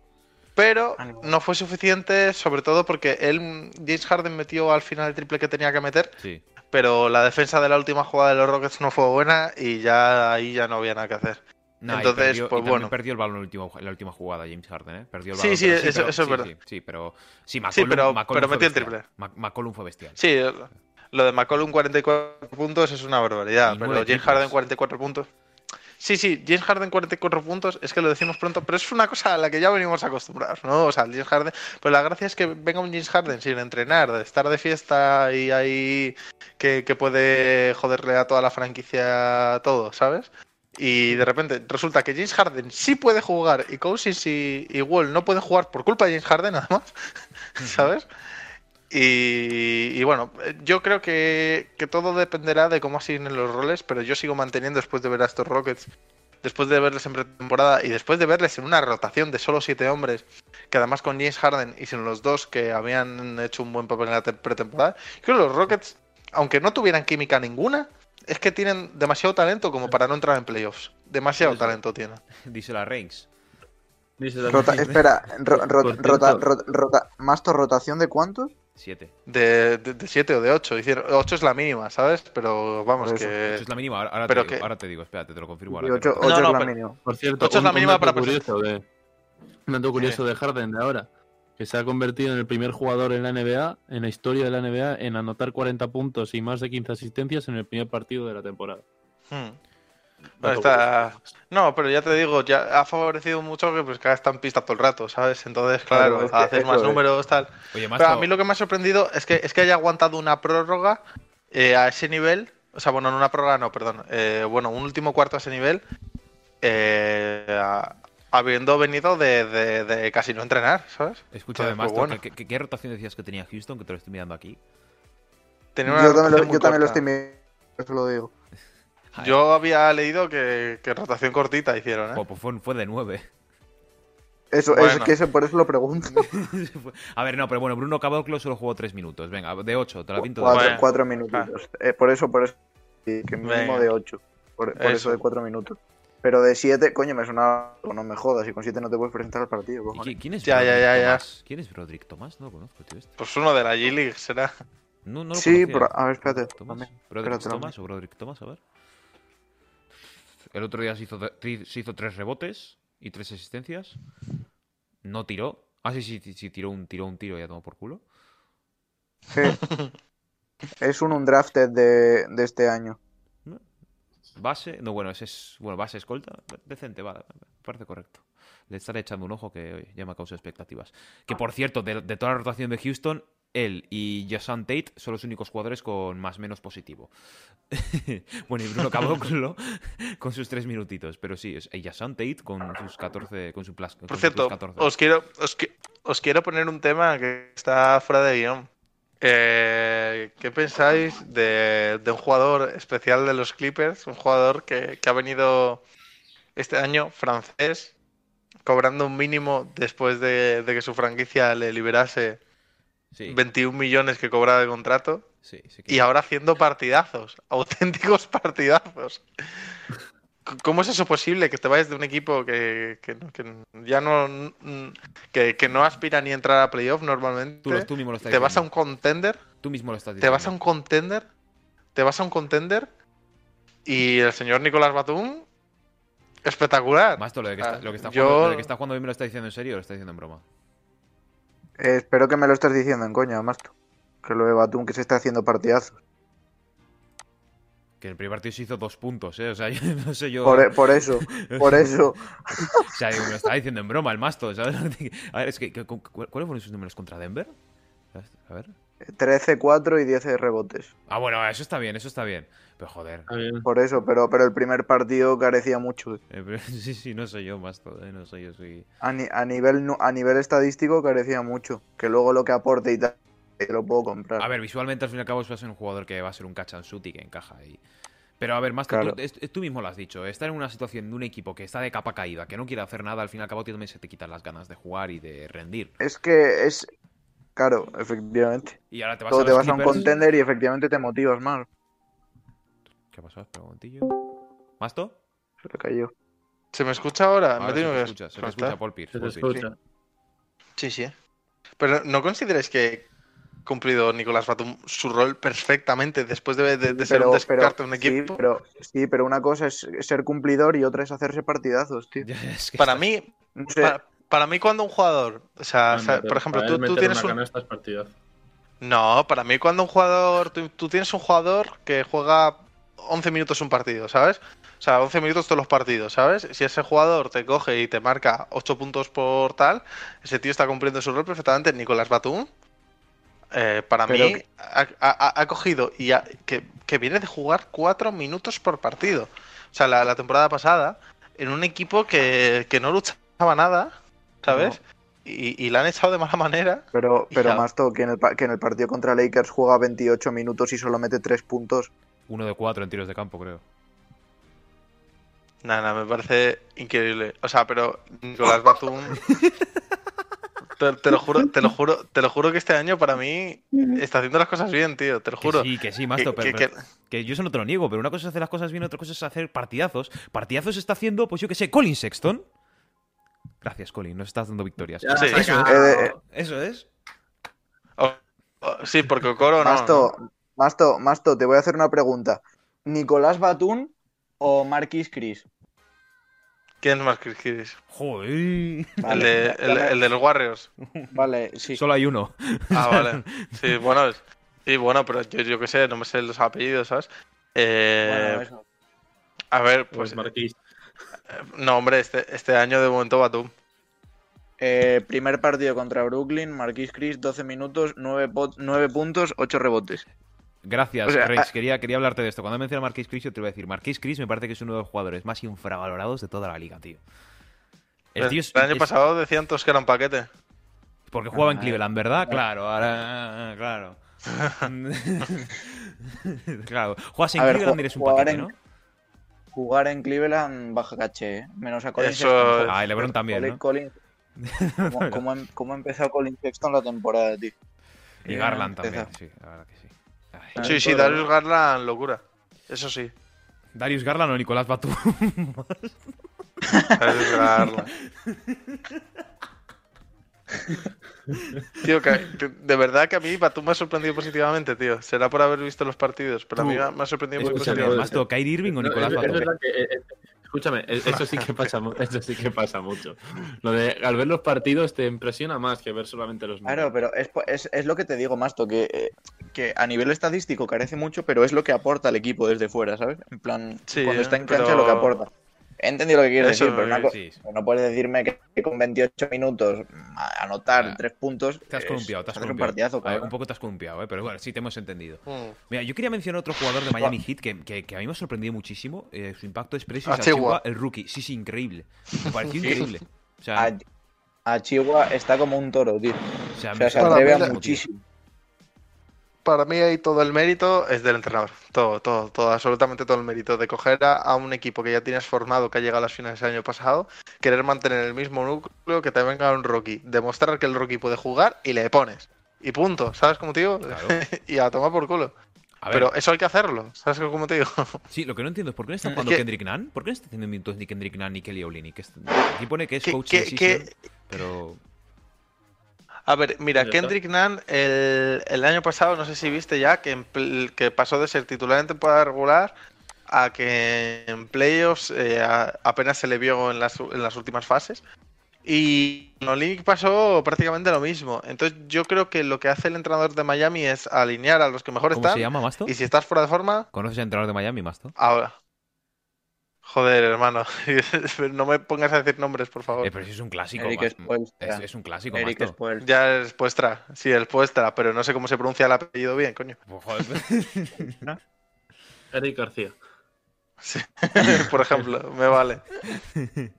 Pero Ánimo. no fue suficiente, sobre todo porque él, James Harden metió al final el triple que tenía que meter, Sí. pero la defensa de la última jugada de los Rockets no fue buena y ya ahí ya no había nada que hacer. Nah, Entonces, perdió- pues bueno. perdió el balón en, el último- en la última jugada James Harden, ¿eh? Perdió el Sí, balón. sí, eso- pero- eso es sí, verdad. Sí, sí, pero sí, Sí, McCollum, pero- McCollum pero fue metió el triple. McCollum fue bestial. Sí, lo de McCollum 44 puntos es una barbaridad, pero James. Harden 44 puntos. Sí, sí, James Harden 44 puntos, es que lo decimos pronto, pero es una cosa a la que ya venimos acostumbrados, ¿no? O sea, el James Harden, pues la gracia es que venga un James Harden sin entrenar, de estar de fiesta y ahí que, que puede joderle a toda la franquicia todo, ¿sabes? Y de repente resulta que James Harden sí puede jugar y Cousins y, y Wall no pueden jugar por culpa de James Harden, además, ¿sabes? Y, y bueno, yo creo que, que todo dependerá de cómo asignen los roles, pero yo sigo manteniendo después de ver a estos Rockets, después de verles en pretemporada y después de verles en una rotación de solo siete hombres, que además con James Harden y sin los dos que habían hecho un buen papel en la te- pretemporada, creo que los Rockets, aunque no tuvieran química ninguna, es que tienen demasiado talento como para no entrar en playoffs. Demasiado talento tienen. [laughs] Dice la Reigns. Dice la- Rota- espera, ro- ro- rota, rota- rota- ¿Masto rotación de cuántos? Siete. De, de, de 7 o de 8. 8 es la mínima, ¿sabes? Pero vamos, que. Eso es la mínima. Ahora, ahora pero te digo, que- ahora te digo, espérate, te lo confirmo ahora. que 8, no- No, es no, la pero- mínima. Por cierto, Ocho es un, la un mínima dato para curioso de un dato curioso de Harden de ahora, que se ha convertido en el primer jugador en la NBA, en la historia de la NBA, en anotar 40 puntos y más de 15 asistencias en el primer partido de la temporada. Hmm. Está-. No, pero ya te digo, ya ha favorecido mucho que pues cada está en pista todo el rato, ¿sabes? Entonces, claro, Claro, es que haces más es. números, tal. Oye, Pero a mí lo que me ha sorprendido es que, es que haya aguantado una prórroga eh, a ese nivel. O sea, bueno, no una prórroga, no, perdón. Eh, bueno, un último cuarto a ese nivel. eh, a- habiendo venido de, de- de casi no entrenar, ¿sabes? Entonces, Masto, pues bueno. ¿qué, qué- qué rotación decías que tenía Houston? Que te lo estoy mirando aquí. Tenía una Yo también, lo, yo también estoy mirando, eso lo digo. [laughs] Yo había leído que, que rotación cortita hicieron, ¿eh? Jo, pues fue, fue de nueve. Eso, Bueno. es que eso, por eso lo pregunto. [laughs] A ver, no, pero bueno, Bruno Caboclo solo jugó tres minutos. Venga, de ocho, te la pinto de Cuatro, ocho. Bueno. cuatro minutitos. Eh, por eso, por eso. sí, que mínimo Venga. de 8. Por, por eso. Eso. de 4 minutos. Pero de 7, coño, me suena. No me jodas, y con 7 no te puedes presentar al partido. ¿Y cojones. qui- ¿Quién es Ya, ya, Broderick ya, ya. Thomas? ¿Quién es Broderick Thomas? No lo conozco, tío. Este. Pues uno de la G-League será. No, no lo Sí, conocía. por- a ver, espérate. Thomas. también. ¿Broderick espérate, Thomas o Broderick Thomas? A ver. El otro día se hizo, se hizo tres rebotes y tres asistencias. No tiró. Ah, sí, sí, sí, tiró un, tiró un tiro y ya tomó por culo. Sí. [laughs] es un undrafted de, de este año. Base, no, bueno, ese es, bueno, base escolta, decente, vale, me parece correcto. Le estaré echando un ojo que oye, ya me causa expectativas. Que por cierto, de, de toda la rotación de Houston, él y Jason Tate son los únicos jugadores con más menos positivo. [laughs] bueno, y Bruno Caboclo [laughs] con sus tres minutitos, pero sí, es Jason Tate con sus 14, con su plus, Por cierto, plus 14. os quiero, os, qui- os quiero poner un tema que está fuera de guion. Eh, ¿Qué pensáis de, de un jugador especial de los Clippers? Un jugador que, que ha venido este año francés, cobrando un mínimo después de, de que su franquicia le liberase Sí, 21 millones que cobraba de contrato. sí, sí que- Y ahora haciendo partidazos, [laughs] auténticos partidazos. ¿Cómo es eso posible que te vayas de un equipo que, que que ya no que, que no aspira ni a entrar a playoff normalmente? Tú, mismo lo estás te vas a un contender, Tú mismo lo estás te diciendo. vas a un contender, te vas a un contender y el señor Nicolás Batum espectacular. Maestro, lo de que Ah, está, lo que está yo- jugando, lo de que está jugando bien me lo está diciendo en serio o lo está diciendo en broma. Eh, espero que me lo estés diciendo en coña, Masto. Que lo de Batum que se está haciendo partidazos. Que el primer partido se hizo dos puntos, ¿eh? O sea, [laughs] yo no sé yo. Por, e- por eso, [laughs] por eso. O sea, me lo estaba diciendo en broma el masto, ¿sabes? [laughs] A ver, es que, que- cu- cu- ¿cuáles fueron sus números contra Denver? A ver. 13, 4 y 10 rebotes. Ah, bueno, eso está bien, eso está bien. Pero joder. Está bien. Por eso, pero, pero el primer partido carecía mucho. eh, sí, sí, no soy yo, masto, ¿eh? No soy yo, soy. A, ni- a nivel, a nivel estadístico carecía mucho. Que luego lo que aporte y tal, te lo puedo comprar. A ver, visualmente al fin y al cabo va a ser un jugador que va a ser un catch and shoot y que encaja ahí. Pero a ver, Masto, Claro. tú, mismo lo has dicho. Estar en una situación de un equipo que está de capa caída, que no quiere hacer nada, al fin y al cabo también se te quitan las ganas de jugar y de rendir. Es que es. Claro, efectivamente. Y ahora te vas a te los vas a un contender y efectivamente te motivas más. ¿Qué ha pasado? Espera un momentillo. ¿Masto? Se le cayó. ¿Se me escucha ahora? Ahora me se tengo te que escucha, se te desconectar. escucha Paul Pierce. Se te Paul Pierce. escucha. Sí, sí. Pero ¿no consideráis que cumplido Nicolás Batum su rol perfectamente después de, de- de ser Pero, un pero, descarte de un sí, equipo? pero, sí, pero una cosa es ser cumplidor y otra es hacerse partidazos, tío. Ya, es que Para está- mí, No sé, para, para mí cuando un jugador, o sea, o sea, Meter- por ejemplo, tú, tienes una un... canasta es partidazo. No, para mí cuando un jugador, tú, tú tienes un jugador que juega 11 minutos un partido, ¿sabes? O sea, 11 minutos todos los partidos, ¿sabes? Si ese jugador te coge y te marca 8 puntos por tal, ese tío está cumpliendo su rol perfectamente. Nicolás Batum, eh, para Pero mí, que- ha, ha- ha cogido y ha- que, que viene de jugar 4 minutos por partido. O sea, la, la temporada pasada, en un equipo que, que no luchaba nada, ¿sabes? Y, y la han echado de mala manera. pero, pero Ya. Masto, que en, el, que en el partido contra Lakers juega 28 minutos y solo mete 3 puntos. Uno de cuatro en tiros de campo, creo. Nada, me parece increíble. O sea, pero Nicolás Batum. [laughs] te, te lo juro, te lo juro, te lo juro que este año para mí está haciendo las cosas bien, tío. Te lo Que juro. sí, que sí, Masto, que- pero, que- pero- que yo eso no te lo niego, pero una cosa es hacer las cosas bien, otra cosa es hacer partidazos. Partidazos está haciendo, pues yo que sé, Colin Sexton. Gracias, Colin, nos estás dando victorias. Ya, Sí. Eso, acabado. Eh, eso es. oh, oh, sí, porque Okoro no. Masto. Masto, Masto, te voy a hacer una pregunta. ¿Nicolás Batum o Marquis Chris? ¿Quién es más Chris Kiris? Joder. El, Vale, el, me- el de los Warriors. Vale, sí. Solo hay uno. Ah, vale. Sí, bueno, sí, bueno, pero yo, yo qué sé, no me sé los apellidos, ¿sabes? Eh, Bueno, eso. a ver, Pues pues. Marquís. No, hombre, este, este año de momento Batum. Eh, primer partido contra Brooklyn, Marquis Chris, 12 minutos, 9, puntos, 8 rebotes. Gracias, O sea, ah- Quería, quería hablarte de esto. Cuando mencioné a Marquis Chris, yo te voy a decir: Marquis Chris me parece que es uno de los jugadores más infravalorados de toda la liga, tío. El tío es- el año es- pasado decían todos que era un paquete. Porque jugaba en Ah, Cleveland, ¿verdad? Claro, ahora. Claro. [laughs] claro. Juegas en A ver, Cleveland eres un jugar paquete, en- ¿no? Jugar en Cleveland baja caché, ¿eh? menos a Colin Eso- Sexton. Ah, y LeBron también, Colin- ¿no? Colin- [laughs] ¿Cómo, cómo ha empezado Colin Sexton la temporada, tío? Y Eh, Garland también, sí, la verdad que sí. Ah, Sí, sí, Darius ¿no? Garland, locura. Eso sí. Darius Garland o Nicolás Batum. [laughs] Darius Garland. Tío, que, que de verdad que a mí Batum me ha sorprendido positivamente, tío. Será por haber visto los partidos, pero a mí me ha- sorprendido muy positivamente. Masto, Kyrie Irving o No, Nicolás es, es Batum. Eh, eh, Escúchame, e- eso sí que pasa, [laughs] eso sí que pasa mucho. Lo de al ver los partidos te impresiona más que ver solamente los números. Claro, pero es, po- es, es lo que te digo, Masto, que, eh, que a nivel estadístico carece mucho, pero es lo que aporta el equipo desde fuera, ¿sabes? En plan, Sí, cuando está en pero- cancha lo que aporta. He entendido lo que quieres Eso, decir, pero una co- sí, sí. no puedes decirme que, que con 28 minutos anotar Ah, tres puntos. Te has columpiado, te has hacer un columpiado. partidazo, ver, un poco te has columpiado, ¿eh? pero bueno, sí, te hemos entendido. Mm. Mira, yo quería mencionar otro jugador de Miami Heat que, que- que a mí me ha sorprendido muchísimo. eh, su impacto es Precious Achigua. Achigua, el rookie. Sí, sí, increíble. Me [laughs] pareció Sí. increíble. O sea, A, a Chihuahua está como un toro, tío. o sea, O me sea, se atreve a muchísimo. Para mí ahí todo el mérito es del entrenador. Todo, todo, todo, absolutamente todo el mérito de coger a, a un equipo que ya tienes formado, que ha llegado a las finales del año pasado, querer mantener el mismo núcleo, que te venga un rookie, demostrar que el rookie puede jugar y le pones. Y punto, ¿sabes cómo te digo? Claro. [laughs] y a tomar por culo. A ver, Pero eso hay que hacerlo, ¿sabes cómo te digo? [laughs] sí, lo que no entiendo es por qué no está Es jugando Kendrick Nunn. ¿Por qué no está haciendo minutos ni Kendrick Nunn ni Kelly? Es- Aquí pone que es coach decision, que- pero A ver, mira. Kendrick Nunn el, el año pasado, no sé si viste ya, que, en que pasó de ser titular en temporada regular a que en playoffs eh, a- apenas se le vio en las, en las últimas fases. Y en Olympic pasó prácticamente lo mismo. Entonces yo creo que lo que hace el entrenador de Miami es alinear a los que mejor ¿cómo están. se llama Masto? Y si estás fuera de forma, ¿Conoces al entrenador de Miami, Masto? ahora. Joder, hermano. [laughs] no me pongas a decir nombres, por favor. Eh, pero si es un clásico. Eric es, es un clásico, Eric. Ya es Puestra. Sí, el Puestra, pero no sé cómo se pronuncia el apellido bien, coño. Pues, joder. Eric García. Sí. [laughs] Por ejemplo, me vale. [laughs]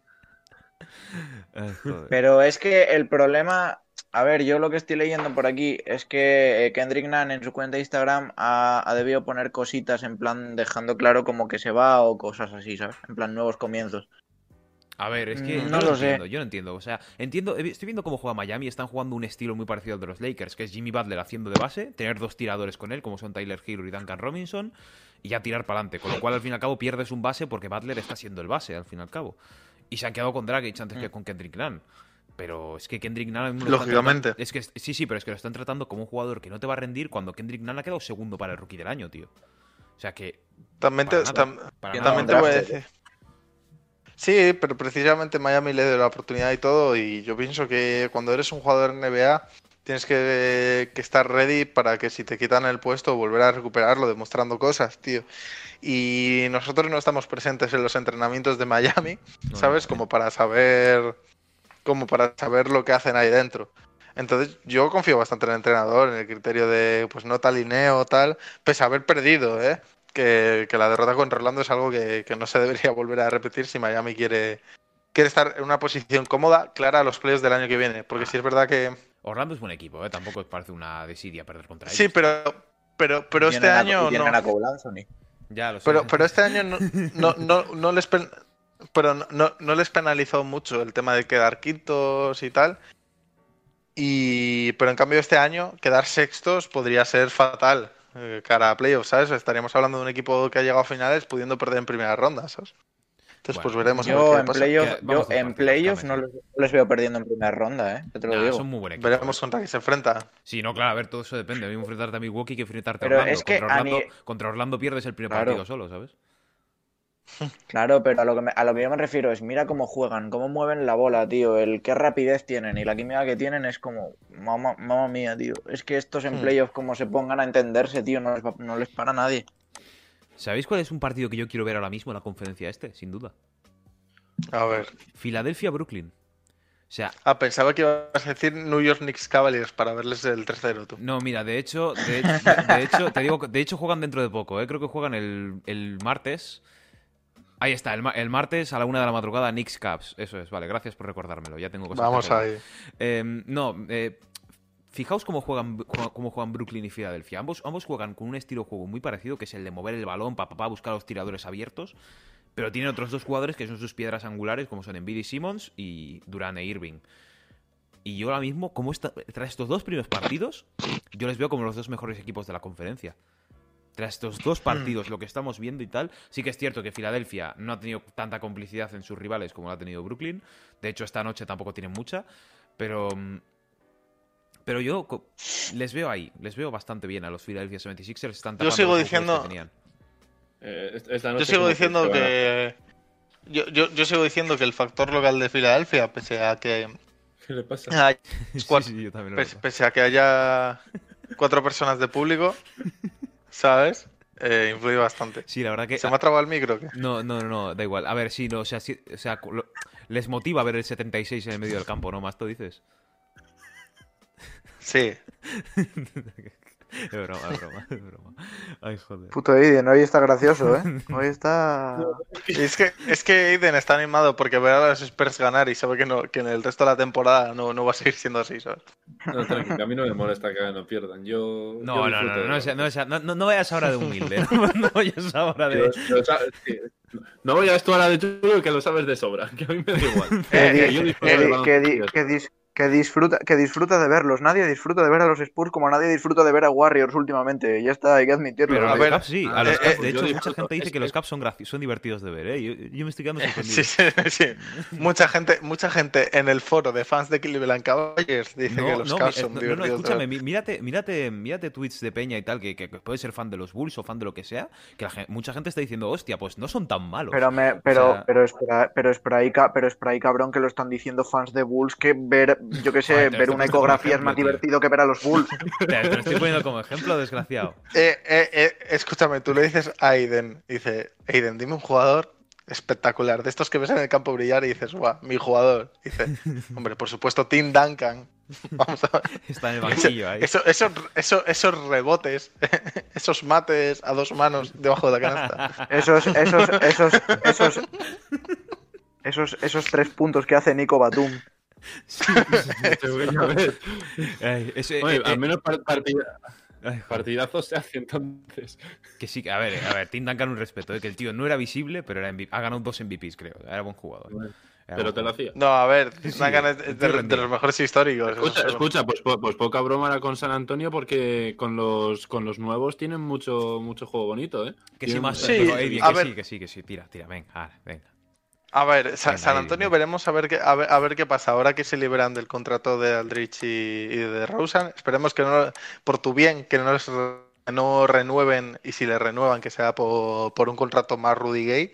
Pero es que el problema, a ver, yo lo que estoy leyendo por aquí es que eh, Kendrick Nunn en su cuenta de Instagram ha, ha debido poner cositas en plan dejando claro como que se va o cosas así, ¿sabes? En plan nuevos comienzos. A ver, es que Mm, yo no no, lo sé. entiendo, yo no entiendo. O sea, entiendo, estoy viendo cómo juega Miami, están jugando un estilo muy parecido al de los Lakers, que es Jimmy Butler haciendo de base, tener dos tiradores con él, como son Tyler Hero y Duncan Robinson, y ya tirar para adelante. Con lo cual, al fin y al cabo, pierdes un base porque Butler está siendo el base, al fin y al cabo. Y se han quedado con Dragic antes Mm. que con Kendrick Nunn. Pero es que Kendrick Nunn... lo Lógicamente. tratando- Es que, sí, sí, pero es que lo están tratando como un jugador que no te va a rendir cuando Kendrick Nunn ha quedado segundo para el rookie del año, tío. O sea que... También te, Para nada. tam- Para Yo nada. también te voy a decir. Sí, pero precisamente Miami le dio la oportunidad y todo. Y yo pienso que cuando eres un jugador NBA tienes que, que estar ready para que si te quitan el puesto volver a recuperarlo demostrando cosas, tío. Y nosotros no estamos presentes en los entrenamientos de Miami, No, ¿sabes? no, Como para saber como para saber lo que hacen ahí dentro. Entonces, yo confío bastante en el entrenador, en el criterio de, pues no talineo, tal, pese a haber perdido, ¿eh? Que, que la derrota contra Orlando es algo que, que no se [laughs] debería volver a repetir si Miami quiere, quiere estar en una posición cómoda, clara a los playoffs del año que viene. Porque si es verdad que. Orlando es buen equipo, ¿eh? Tampoco parece una desidia perder contra ellos. Sí, pero, pero, pero este año no. Ya lo sé. Pero, pero este año no, no, no, no les [laughs] pero no, no- no les penalizó mucho el tema de quedar quintos y tal. Y, pero en cambio este año quedar sextos podría ser fatal eh, cara a playoffs, ¿sabes? Estaríamos hablando de un equipo que ha llegado a finales pudiendo perder en primera ronda, ¿sabes? Entonces Bueno, pues veremos a ver Yo qué en pasa. playoff, Que- yo vamos dos en partidos, playoff no les, veo perdiendo en primera ronda, ¿eh? Te lo Nah, digo. son muy buen equipo. Veremos eh. contra qué se enfrenta. Sí, no, claro, a ver, todo eso depende. A mí enfrentarte a Milwaukee que enfrentarte a Pero Orlando. es que contra, a Orlando contra Orlando pierdes el primer Claro. partido solo, ¿sabes? Claro, pero a lo, que me, a lo que yo me refiero es, mira cómo juegan, cómo mueven la bola, tío, el qué rapidez tienen y la química que tienen es como, mamá, mamá mía, tío. Es que estos en Hmm. playoff como se pongan a entenderse, tío, no les, va- no les para nadie. ¿Sabéis cuál es un partido que yo quiero ver ahora mismo en la conferencia este? Sin duda. A ver. Filadelfia-Brooklyn. O sea, Ah, pensaba que ibas a decir New York Knicks Cavaliers para verles el tercero, tú. no, mira, de hecho, de hecho, de hecho, te digo, de hecho juegan dentro de poco, ¿eh? Creo que juegan el, el martes. Ahí está, el, ma- el martes a la una de la madrugada, Knicks Caps. Eso es, vale, gracias por recordármelo. Ya tengo cosas. que Vamos hacer. ahí. Eh, no, eh, fijaos cómo juegan, cómo juegan Brooklyn y Filadelfia. Ambos, ambos juegan con un estilo de juego muy parecido, que es el de mover el balón para pa, buscar los tiradores abiertos. Pero tienen otros dos jugadores que son sus piedras angulares, como son Embiid y Simmons y Durant e Irving. Y yo ahora mismo, como tras estos dos primeros partidos, yo les veo como los dos mejores equipos de la conferencia. Tras estos dos partidos, lo que estamos viendo y tal, sí que es cierto que Filadelfia no ha tenido tanta complicidad en sus rivales como lo ha tenido Brooklyn. De hecho, esta noche tampoco tienen mucha. Pero. mm, Pero yo les veo ahí, les veo bastante bien a los Philadelphia 76ers. Están Yo sigo diciendo- que tenían. Eh, esta Yo sigo diciendo que yo, yo, yo sigo diciendo que el factor local de Filadelfia, pese a que ¿Qué le pasa? haya, [laughs] Sí, cuatro- sí, yo también lo pese, pese a que haya cuatro personas de público, ¿sabes? Eh, influye bastante. Sí, la verdad que... ¿Se me ha trabado el micro? qué? No, no, no, no, da igual. A ver, sí, no, o sea, sí- o sea lo- les motiva ver el 76 en el medio del campo, ¿no? Más tú dices. Sí. [laughs] [laughs] Es broma, es broma, es broma. Ay, joder. Puto Aiden, hoy está gracioso, ¿eh? [laughs] Hoy está... Y es que, es que Aiden está animado porque ver a los Spurs ganar y sabe que, no, que en el resto de la temporada no, no va a seguir siendo así, ¿sabes? No, tranqui, que a mí no me molesta que no pierdan. Yo. No, yo no, no, no, no, sea- no, sea- no, no, vayas ahora de humilde. [laughs] No, no vayas ahora de. Yo- yo sa- sí, No voy a esto ahora de chulo que lo sabes de sobra, que a mí me da igual. Que, Eh, que que que dis- que disfruta, que disfruta de verlos. Nadie disfruta de ver a los Spurs como nadie disfruta de ver a Warriors últimamente. Ya está, hay que admitirlo. Pero a ver, Caps sí. A los eh, Caps, eh, de hecho, mucha disfruto. gente dice Es que los Caps son, son divertidos de ver, ¿eh? Yo, yo me estoy quedando [laughs] sorprendido. Sí, sí, sí. Mucha gente, mucha gente en el foro de fans de Cleveland Cavaliers dice que los eh, son no, no, no, divertidos. de escúchame, ver. mírate, mírate, mírate tweets de Peña y tal, que, que, que puede ser fan de los Bulls o fan de lo que sea, que la mucha gente está diciendo, hostia, pues no son tan malos. Pero, me, pero, sea- pero, espera, pero, espera ahí, pero espera ahí, cabrón, que lo están diciendo fans de Bulls, que ver, yo qué sé, Joder, ver una ecografía es ejemplo, más tío. divertido que ver a los Bulls. [laughs] Te, te lo estoy poniendo como ejemplo, desgraciado. Eh, eh, eh, escúchame, tú le dices a Aiden, dice, Aiden, dime un jugador espectacular, de estos que ves en el campo brillar y dices, guau, mi jugador. Dice, [laughs] hombre, por supuesto, Tim Duncan. [laughs] Vamos a ver. Está en el banquillo ahí. Eso- esos, eso- esos rebotes, esos mates a dos manos debajo de la canasta. Esos, esos, esos, esos, esos, esos tres puntos que hace Nico Batum. Eh, al eh, menos par- partida- ay, joder. partidazo se hace entonces. Que sí, que- a ver, a ver, Tim Duncan un respeto, eh, que el tío no era visible, pero era MVP ha ganado dos MVPs, creo. Era buen jugador. Era Pero buen te lo hacía. No, a ver, sí, Duncan es de, los mejores históricos. Escucha, pues, po- pues poca broma era con San Antonio porque con los, con los nuevos tienen mucho, mucho juego bonito, ¿eh? Que sí, más. Sí, pero, Aiden, a que ver. sí, que sí, que sí. Tira, tira, venga, venga. A ver, Sa- San Antonio veremos a ver qué, a ver, a ver qué pasa. Ahora que se liberan del contrato de Aldrich y, y de Rosen, esperemos que no, por tu bien, que no, no renueven y si le renuevan que sea por, por un contrato más Rudy Gay.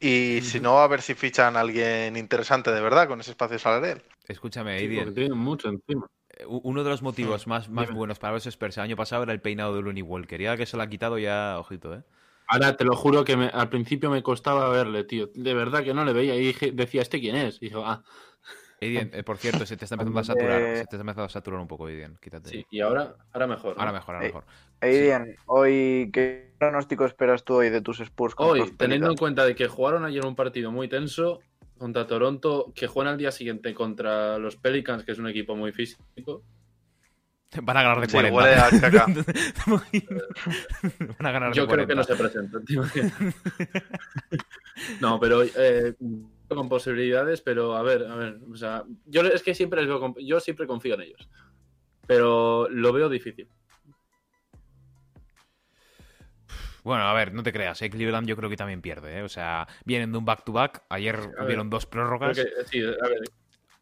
Y si no, a ver si fichan a alguien interesante de verdad con ese espacio salarial. Escúchame, Sí, Aiden. tienen mucho encima. eh, Uno de los motivos más, más Dime. buenos para los Spurs el año pasado era el peinado de Looney Walker. Y ahora que se lo ha quitado ya, ojito, ¿eh? Ahora te lo juro que me- al principio me costaba verle, tío. De verdad que no le veía y dije- decía, ¿este quién es? Y dijo, ah, eh, por cierto, se te está empezando a saturar. Se te está empezando a saturar un poco, Aiden. Quítate. sí. Y ahora, ahora mejor. ¿no? Ahora mejor, ahora Eh, mejor. Aiden, hoy, ¿qué pronóstico esperas tú hoy de tus Spurs? con Hoy, teniendo en cuenta de que jugaron ayer un partido muy tenso contra Toronto, que juegan al día siguiente contra los Pelicans, que es un equipo muy físico. [laughs] Van a ganar de Sí, 40. huele a caca. [laughs] Van a ganar Yo de creo que 40. no se presentan. ¿te imaginas? [laughs] no, pero eh, con posibilidades, pero a ver, a ver, o sea, yo es que siempre les veo yo siempre confío en ellos, pero lo veo difícil. Bueno, a ver, no te creas, ¿eh? Cleveland yo creo que también pierde, ¿eh? O sea, vienen de un back-to-back. Ayer hubieron dos prórrogas. que, sí, a ver,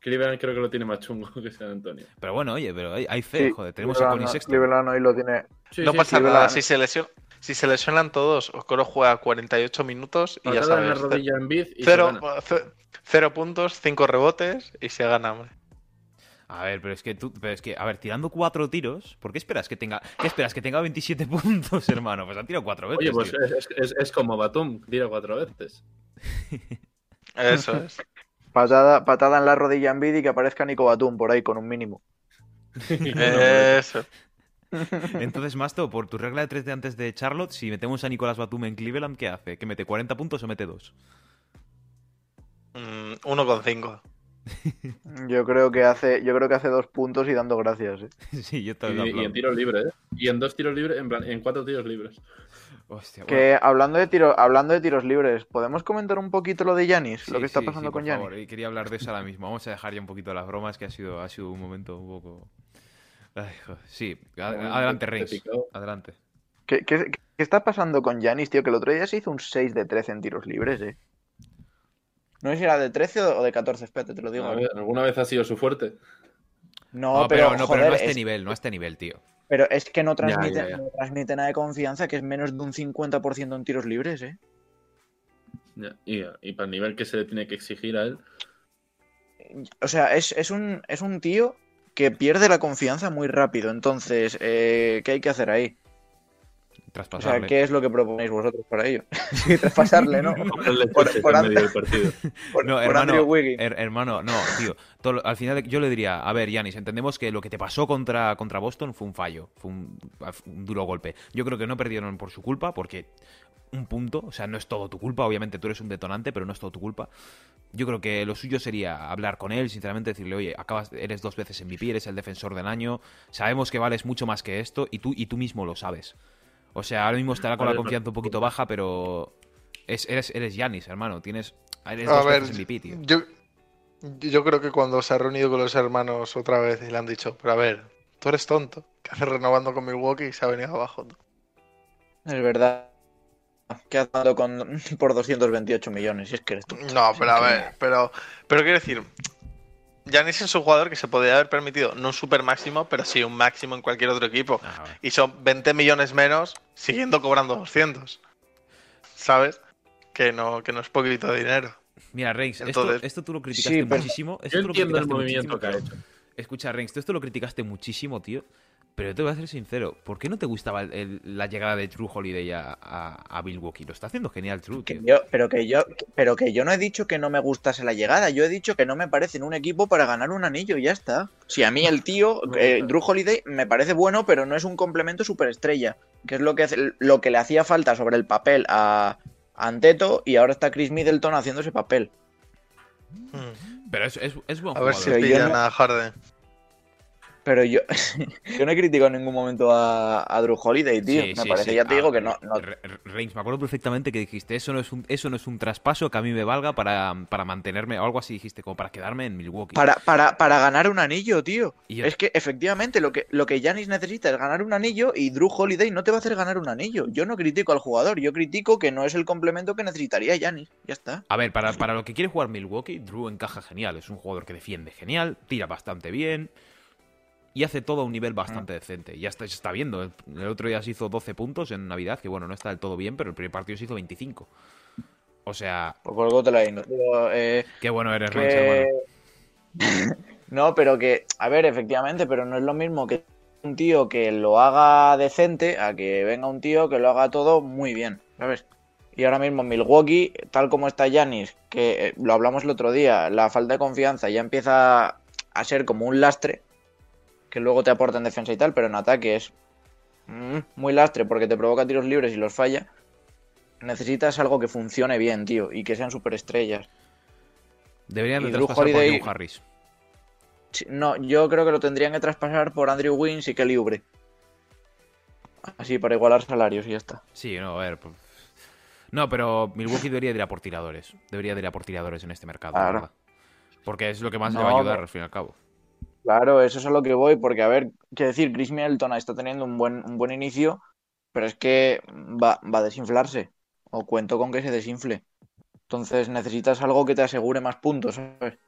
Cleveland creo que lo tiene más chungo [laughs] que San Antonio. Pero bueno, oye, pero hay, hay fe, Sí, joder. Tenemos a Cleveland, Connie Sexton. Cleveland hoy lo tiene. Sí, no sí, pasa nada, Cleveland- si se, lesion- si se lesionan todos, Okoro juega 48 minutos y ya patada en la sabes. rodilla en bid y se Cero, gana. ce- cero puntos, cinco rebotes y se gana, hombre. A ver, pero es que tú, pero es que, a ver, tirando cuatro tiros, ¿por qué esperas que tenga, qué esperas que tenga 27 [laughs] puntos, hermano? Pues han tirado cuatro veces. Oye, pues tío. es, es- es como Batum, tira cuatro veces. Eso es. Patada, patada en la rodilla en y que aparezca Nico Batum por ahí con un mínimo. [laughs] Eso. [laughs] Entonces, Masto, por tu regla de tres de antes de Charlotte, si metemos a Nicolás Batum en Cleveland, ¿qué hace? ¿Que mete 40 puntos o mete 2? Mm, uno con cinco. [laughs] Yo creo que hace, yo creo que hace dos puntos y dando gracias. ¿eh? sí, yo Y, y en tiros libres, ¿eh? Y en dos tiros libres, en, plan- en cuatro tiros libres. Hostia, bueno. Que hablando de tiro, hablando de tiros libres, ¿podemos comentar un poquito lo de Yanis? Sí, lo que está sí, pasando sí, con por Yanis. quería hablar de eso ahora mismo. Vamos a dejar ya un poquito las bromas, que ha sido, ha sido un momento un poco. Ay. Sí, ad- adelante, Reigns. Adelante. ¿Qué, qué, qué está pasando con Yanis, tío? Que el otro día se hizo un 6 de 13 en tiros libres, eh. No sé si era de 13 o de 14, espérate, te lo digo. A ver, ¿Alguna vez ha sido su fuerte? No, No, pero, pero, no, joder, pero no a este es, nivel, no a este nivel, tío. Pero es que no transmite, ya, ya. no transmite nada de confianza, que es menos de un 50% en tiros libres, eh. Ya, Y, y para el nivel que se le tiene que exigir a él. O sea, es, es un, es un tío que pierde la confianza muy rápido. Entonces, eh, ¿qué hay que hacer ahí? O sea, Traspasarle. ¿qué es lo que proponéis vosotros para ello? [laughs] Traspasarle, ¿no? [laughs] Por- por en an- medio del partido. [laughs] Por, No, por hermano, Andrew Wiggins. her- hermano, no, tío. todo al final yo le diría, a ver, Yanis, entendemos que lo que te pasó contra, contra Boston fue un fallo, fue un, un duro golpe. Yo creo que no perdieron por su culpa, porque un punto, o sea, no es todo tu culpa, obviamente tú eres un detonante, pero no es todo tu culpa. Yo creo que lo suyo sería hablar con él, sinceramente, decirle, oye, acabas, eres dos veces MVP, eres el defensor del año, sabemos que vales mucho más que esto, y tú, y tú mismo lo sabes. O sea, ahora mismo estará con la confianza un poquito baja, pero es, eres, eres Yanis, hermano, tienes... Eres A dos ver, MVP, tío. yo, yo creo que cuando se ha reunido con los hermanos otra vez y le han dicho, pero a ver, tú eres tonto, ¿qué haces renovando con Milwaukee y se ha venido abajo? tú?". Es verdad. Que has dado con, por 228 millones, si es que eres tú. No, pero a ver, pero, pero quiero decir, Giannis es un jugador que se podría haber permitido, no un super máximo, pero sí un máximo en cualquier otro equipo. Ah. Y son 20 millones menos siguiendo cobrando 200. ¿Sabes? Que no, que no es poquito de dinero. Mira, Reigns, Entonces- esto, esto tú lo criticaste Sí, muchísimo. Esto Yo tú lo entiendo el movimiento que ha hecho. Escucha, Reigns, tú esto lo criticaste muchísimo, tío. Pero te voy a ser sincero, ¿por qué no te gustaba el- el- la llegada de True Holiday a, a, a Milwaukee? Lo está haciendo genial, True, Que yo, pero que yo, pero que yo no he dicho que no me gustase la llegada, yo he dicho que no me parece en un equipo para ganar un anillo y ya está. Si a mí el tío, [laughs] eh, Drew Holiday, me parece bueno, pero no es un complemento superestrella, que es lo que lo que le hacía falta sobre el papel a, a Anteto y ahora está Chris Middleton haciendo ese papel. Hmm. Pero es, es, es buen A ver jugador. si pillan a Harden. Pero yo, [laughs] yo no he criticado en ningún momento a, a Drew Holiday, tío. Sí, me sí, parece, sí. ya te Ah, digo que no, no- Re- Re- Reigns, me acuerdo perfectamente que dijiste, eso no es un, eso no es un traspaso que a mí me valga para, para mantenerme, o algo así dijiste, como para quedarme en Milwaukee. Para, para, para ganar un anillo, tío. Y Es que efectivamente lo que, lo que Giannis necesita es ganar un anillo y Drew Holiday no te va a hacer ganar un anillo. Yo no critico al jugador, yo critico que no es el complemento que necesitaría Giannis. Ya está. A ver, para, para lo que quiere jugar Milwaukee, Drew encaja genial. Es un jugador que defiende genial, tira bastante bien y hace todo a un nivel bastante decente. Ya está, se está viendo. El, el otro día se hizo 12 puntos en Navidad, que bueno, no está del todo bien, pero el primer partido se hizo 25. O sea, Pues por te la digo. Eh, qué bueno eres, que- hermano. [laughs] no, pero que, a ver, efectivamente, pero no es lo mismo que un tío que lo haga decente a que venga un tío que lo haga todo muy bien, ¿sabes? Y ahora mismo en Milwaukee, tal como está Giannis, que eh, lo hablamos el otro día, la falta de confianza ya empieza a ser como un lastre, que luego te aporta en defensa y tal, pero en ataque es mm, muy lastre porque te provoca tiros libres y los falla. Necesitas algo que funcione bien, tío, y que sean superestrellas. Deberían de traspasar por Harris. No, yo creo que lo tendrían que traspasar por Andrew Wins y Kelly Oubre. Así, para igualar salarios y ya está. Sí, no, a ver. pues- No, pero Milwaukee debería de ir a por tiradores. Debería de ir a por tiradores en este mercado, la Claro. verdad. Porque es lo que más le No, va a ayudar, pero- al fin y al cabo. Claro, eso es a lo que voy, porque a ver, quiero decir, Chris Middleton está teniendo un buen, un buen inicio, pero es que va, va a desinflarse. O cuento con que se desinfle. Entonces necesitas algo que te asegure más puntos, ¿sabes?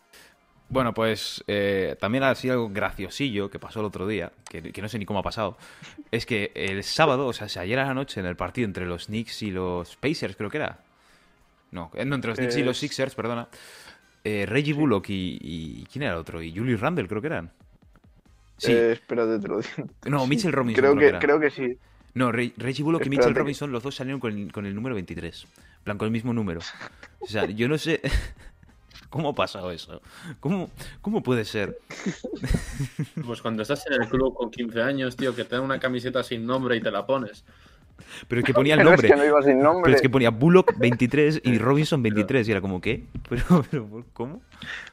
Bueno, pues eh, también ha sido algo graciosillo que pasó el otro día, que, que no sé ni cómo ha pasado. Es que el sábado, o sea, si ayer a la noche en el partido entre los Knicks y los Pacers, creo que era. No, eh, no entre los Knicks y los Es- Sixers, perdona. Eh, Reggie Bullock y, y- ¿Quién era el otro? Y Julius Randle, creo que eran. Sí, Eh, espérate, te lo digo. no, Mitchell Robinson. Creo que, creo que sí. No, Re- Reggie Bullock y Mitchell que- Robinson, los dos salieron con el, con el número 23. En plan, con el mismo número. O sea, yo no sé. [laughs] ¿Cómo ha pasado eso? ¿Cómo, cómo puede ser? Pues cuando estás en el club con 15 años, tío, que te dan una camiseta sin nombre y te la pones. Pero es que [laughs] ponía el Pero es nombre. que no iba sin nombre. Pero es que ponía Bullock 23 y Robinson 23. Y era como, ¿qué? [laughs] Pero, pero ¿cómo?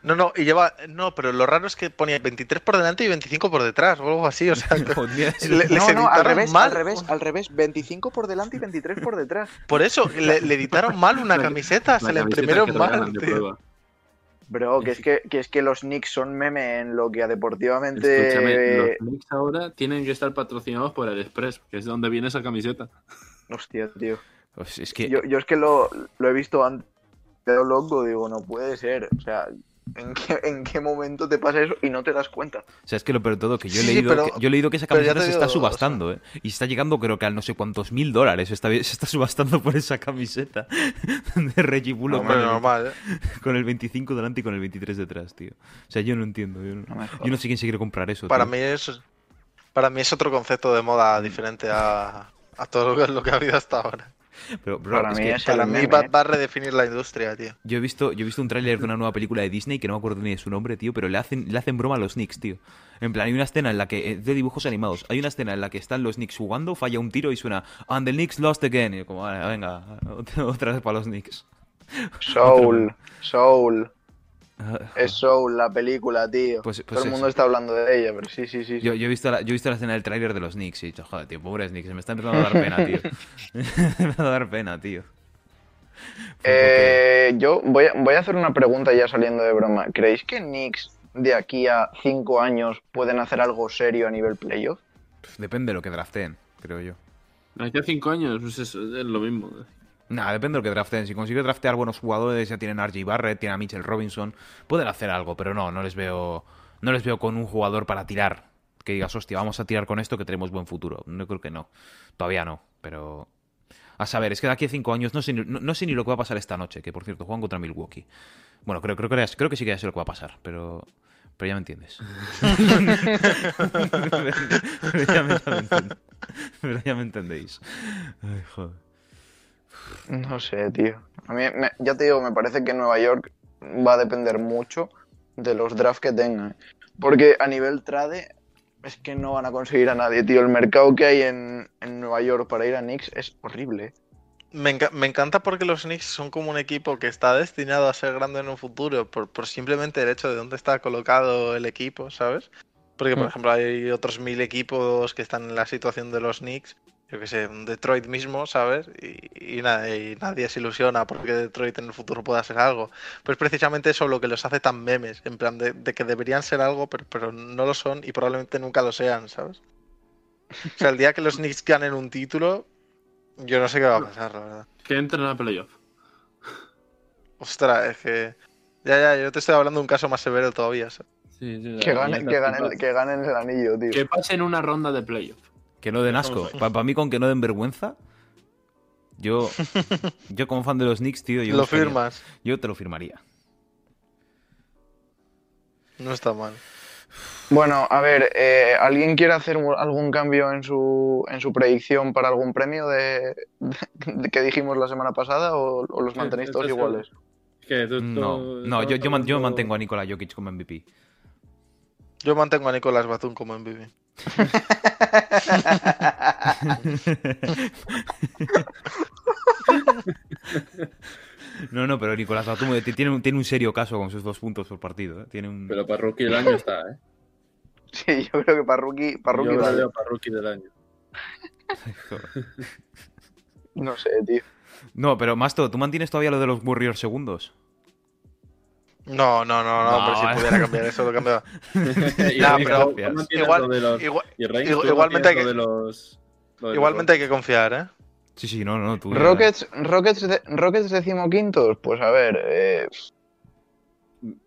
No, no, y lleva. No, pero lo raro es que ponía 23 por delante y 25 por detrás, o algo así. O sea, [laughs] Joder, le- les No, no, al revés, mal. al revés, al revés. 25 por delante y 23 por detrás. Por eso, le, le editaron mal una La- camiseta, se La imprimieron mal. tío. Bro, que es que, que es que los Knicks son meme en lo que a Escúchame, deportivamente. los [laughs] Knicks ahora tienen que estar patrocinados por el Express, que es de donde viene esa camiseta. Hostia, tío. Pues es que. Yo, yo es que lo, lo he visto antes. Pero loco, digo, no puede ser. O sea, ¿En qué, [laughs] en qué momento te pasa eso y no te das cuenta? O sea, es que lo peor de todo, que yo he Sí, leído, pero- que, yo he leído que esa camiseta se digo, está o sea- subastando, ¿eh? Y está llegando creo que al no sé cuántos mil dólares. Está, [laughs] se está subastando por esa camiseta [laughs] de Reggie Bullock Hombre, con, el, normal, ¿eh? con el 25 delante y con el 23 detrás, tío. O sea, yo no entiendo. Yo no, No yo no sé quién se quiere comprar eso. Para tío. mí es para mí es otro concepto de moda diferente a, a todo lo que, lo que ha habido hasta ahora. Pero, bro, Para es mí que es Para mí va, va a redefinir la industria, tío. yo he visto, yo he visto un tráiler de una nueva película de Disney que no me acuerdo ni de su nombre, tío, pero le hacen, le hacen broma a los Knicks, tío. En plan, hay una escena en la que, de dibujos animados, hay una escena en la que están los Knicks jugando, falla un tiro y suena, and the Knicks lost again. Y yo como, vale, venga, otra, [laughs] otra vez para los Knicks. Soul, [laughs] Soul. Es Soul, la película, tío. Pues- pues Todo el mundo eso. está hablando de ella, pero sí, sí, sí. Yo, yo he visto la, yo he visto la escena del tráiler de los Knicks y he dicho, joder, tío, pobres Knicks, se me está empezando a dar pena, tío. [laughs] [laughs] me va a dar pena, tío. Eh, yo voy a, voy a hacer una pregunta ya saliendo de broma. ¿Creéis que Knicks de aquí a cinco años pueden hacer algo serio a nivel playoff? Depende de lo que drafteen, creo yo. Hace cinco años, pues eso, es lo mismo. Nada, depende de lo que drafteen. Si consigue draftear buenos jugadores, ya tienen a RJ Barrett, tienen a Mitchell Robinson, pueden hacer algo, pero no, no les veo, no les veo con un jugador para tirar. Que digas, hostia, vamos a tirar con esto que tenemos buen futuro. No creo que no. Todavía no, pero. A saber, es que de aquí a cinco años no sé, ni- no, no sé ni lo que va a pasar esta noche, que por cierto, juegan contra Milwaukee. Bueno, creo, creo, creo que sí que ya sé lo que va a pasar, pero. Pero ya me entiendes. [laughs] [laughs] pero, ya me, ya me entiendes. Pero ya me entendéis. Ay, joder. No sé, tío. A mí, me- ya te digo, me parece que Nueva York va a depender mucho de los drafts que tengan. Porque a nivel trade es que no van a conseguir a nadie, tío. El mercado que hay en, en Nueva York para ir a Knicks es horrible. Me, enca- me encanta porque los Knicks son como un equipo que está destinado a ser grande en un futuro por, por simplemente el hecho de dónde está colocado el equipo, ¿sabes? Porque, por Mm. ejemplo, hay otros mil equipos que están en la situación de los Knicks, yo que sé, un Detroit mismo, ¿sabes? Y, y nada, y nadie se ilusiona porque Detroit en el futuro pueda ser algo. Pues precisamente eso lo que los hace tan memes, en plan de, de que deberían ser algo, pero, pero no lo son y probablemente nunca lo sean, ¿sabes? O sea, el día que los Knicks ganen un título, yo no sé qué va a pasar, la verdad. Que entren a playoff. Ostras, es que. Ya, ya, yo te estoy hablando de un caso más severo todavía. ¿sabes? Sí, sí, Que ya ganen, que ganen, que ganen el anillo, tío. Que pasen una ronda de playoff. Que no den asco. Para mí, con que no den vergüenza. Yo, yo como fan de los Knicks, tío, yo Lo buscaría- firmas. Yo te lo firmaría. No está mal. Bueno, a ver, eh, ¿alguien quiere hacer algún cambio en su, en su predicción para algún premio de, de- que dijimos la semana pasada o, o los mantenéis todos iguales? Que tú- tú- No, no yo, yo, yo mantengo a Nikola Jokic como MVP. Yo mantengo a Nicolás Batum como MVP. No, no, pero Nicolás Batum eh, tiene un, tiene un serio caso con sus dos puntos por partido. ¿eh? Tiene un... Pero para rookie del año está, ¿eh? [laughs] Sí, yo creo que para rookie, para rookie Yo vale. veo para rookie del año. No sé, tío. No, pero Masto, ¿tú mantienes todavía lo de los Warriors segundos? No, no, no, no, No, hombre, eh. si pudiera cambiar eso, lo cambiaba. [laughs] Reigns, [laughs] pero ¿tú mantienes igual- lo de los- Igual, y Reigns, igual- ¿tú igualmente hay que- lo de los- lo de los igualmente hay que confiar, ¿eh? Sí, sí, no, no, tú. Rockets, Rockets, de, Rockets decimoquintos, pues a ver, eh,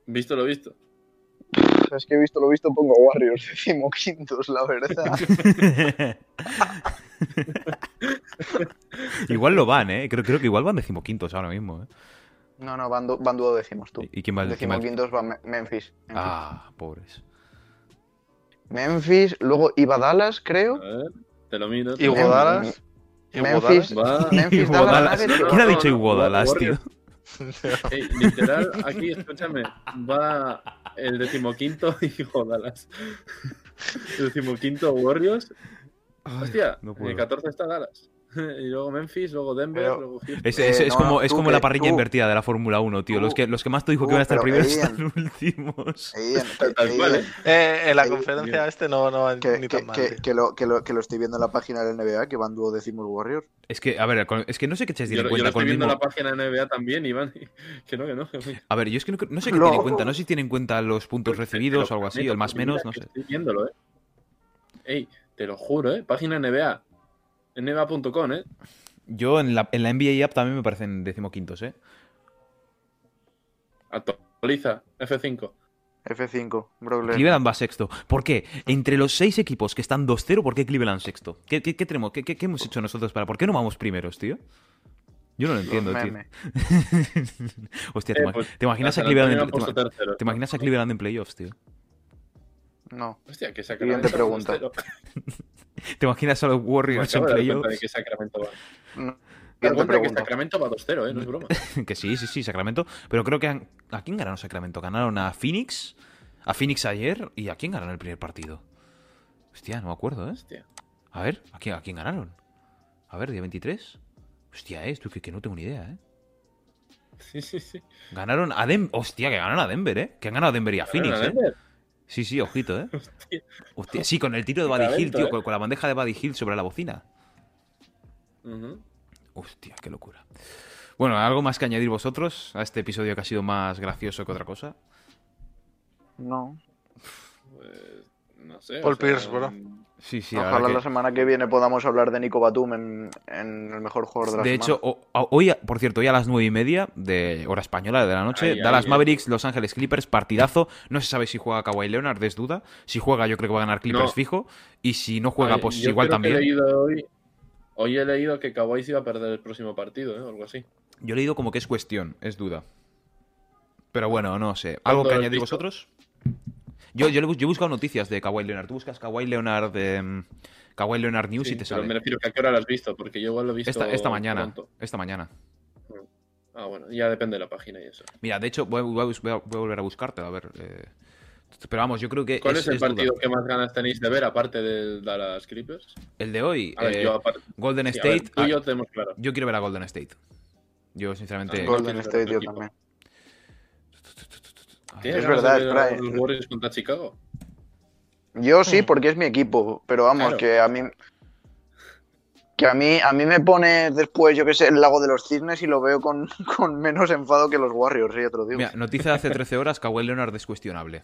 Visto lo visto. es que he visto lo visto, pongo Warriors decimoquintos, la verdad. [laughs] igual lo van, ¿eh? Creo, creo que igual van decimoquintos ahora mismo, ¿eh? No, no, van, van duodécimos tú. ¿Y quién va, quién va- Decimoquintos va Me- Memphis. Memphis. Ah, pobres. Memphis, luego iba Dallas, A creo. ver, te lo miro. Y. Y Memphis. Va. Memphis, Dallas. [laughs] ¿Quién ha dicho no, Iguodalas, tío? [laughs] Literal, aquí, escúchame, va el decimoquinto [laughs] y Dallas. El decimoquinto Warriors. Hostia, no en puedo. el 14 está Dallas. [laughs] Y luego Memphis, luego Denver, Pero- luego Houston. Es, Eh, es- es no, como, es como que- la parrilla tú- invertida de la Fórmula 1, tío. tú- los, que, los que más te dijo que iban a estar primeros [laughs] están últimos. Ian, [laughs] que- Tal que cual, Ian, ¿eh? Eh, en la conferencia este no, no va que, ni que- tan mal. que- tío. que lo, que, lo, que lo estoy viendo en la página del NBA, que van duodécimos Warriors. Es que, a ver, es que no sé qué echáis Yo, en yo lo cuenta estoy viendo en mismo... la página NBA también, Iván. Que no, que no. que no. A ver, yo es que no, no sé qué No. tiene en cuenta. No sé si tiene en cuenta los puntos recibidos o algo así, prometo, el más menos, no sé. Estoy viéndolo, ¿eh? Ey, te lo juro, ¿eh? Página NBA. NBA.com, ¿eh? Yo en la, en la NBA App también me parecen decimoquintos, ¿eh? A to- Liza, F5. F5, Brock Lesnar. Cleveland va sexto. ¿Por qué? Entre los seis equipos que están 2-0, ¿por qué Cleveland sexto? ¿Qué, qué, qué tenemos? ¿Qué, qué- qué hemos hecho nosotros para.? ¿Por qué no vamos primeros, tío? Yo no lo entiendo, tío. [laughs] Hostia, ¿te, Eh, pues, te imaginas a Cleveland en, te imaginas a Cleveland en playoffs, tío? No. Hostia, que Siguiente Sacramento pregunta. va [laughs] 2-0. ¿Te imaginas a los Warriors en acabo de playoffs? que Sacramento va. no. Que. Sacramento va 2-0, ¿eh? No es broma. [laughs] Que sí, sí, sí, Sacramento. Pero creo que han- ¿A quién ganaron Sacramento? Ganaron a Phoenix. A Phoenix ayer. ¿Y a quién ganaron el primer partido? Hostia, no me acuerdo, ¿eh? Hostia. A ver, ¿a quién, a quién ganaron? A ver, día 23. Hostia, eh, esto que, que no tengo ni idea, ¿eh? Sí, sí, sí. Ganaron a Denver. Hostia, que ganaron a Denver, ¿eh? Que han ganado a Denver y a Phoenix, ¿eh? Sí, sí, ojito, ¿eh? Hostia. Hostia, sí, con el tiro de Buddy Hill, tío, ¿eh? con, con la bandeja de Buddy Hill sobre la bocina. Ujú. Hostia, qué locura. Bueno, ¿algo más que añadir vosotros a este episodio que ha sido más gracioso que otra cosa? No. Pues, no sé. Paul o sea, Pierce, bro. Sí, sí, Ojalá que- la semana que viene podamos hablar de Nico Batum en, en el mejor jugador de la De semana. hecho, o- o- hoy, por cierto, hoy a las nueve y media de hora española de la noche, Ahí, Dallas ahí, Mavericks, Los Ángeles Clippers, partidazo. No se sabe si juega Kawhi Leonard, es duda. Si juega, yo creo que va a ganar Clippers No. fijo. Y si no juega, Ay, pues yo igual creo que también. He leído hoy, hoy he leído que Kawhi se iba a perder el próximo partido, ¿eh? O algo así. Yo he leído como que es cuestión, es duda. Pero bueno, no sé. ¿Algo que ¿Cuándo has añadir visto? vosotros? Yo, yo, le bus- yo he buscado noticias de Kawhi Leonard. Tú buscas Kawhi Leonard de mm, Kawhi Leonard News Sí, y te pero sale. me refiero que a qué hora lo has visto, porque yo igual lo he visto Esta, esta mañana. pronto. Esta mañana. Ah, bueno, ya depende de la página y eso. Mira, de hecho, voy a, voy a bus- voy a- voy a volver a buscártelo, a ver. eh. Pero vamos, yo creo que. ¿Cuál es, el duda. partido que más ganas tenéis de ver, aparte del Dallas Clippers? El de hoy. A ver, eh, yo aparte. Golden sí, a ver, State. tú y ah, yo tenemos claro. yo quiero ver a Golden State. Yo, sinceramente. Ah, Golden State yo equipo. también. A ¿Tienes Es verdad. Los Warriors contra Chicago. Yo sí, Mm. porque es mi equipo, pero vamos, Claro. que a mí que a mí a mí me pone después, yo que sé, el lago de los cisnes y lo veo con, [laughs] con menos enfado que los Warriors, ya te lo digo. Mira, noticia de hace 13 horas: Kawhi Leonard es cuestionable.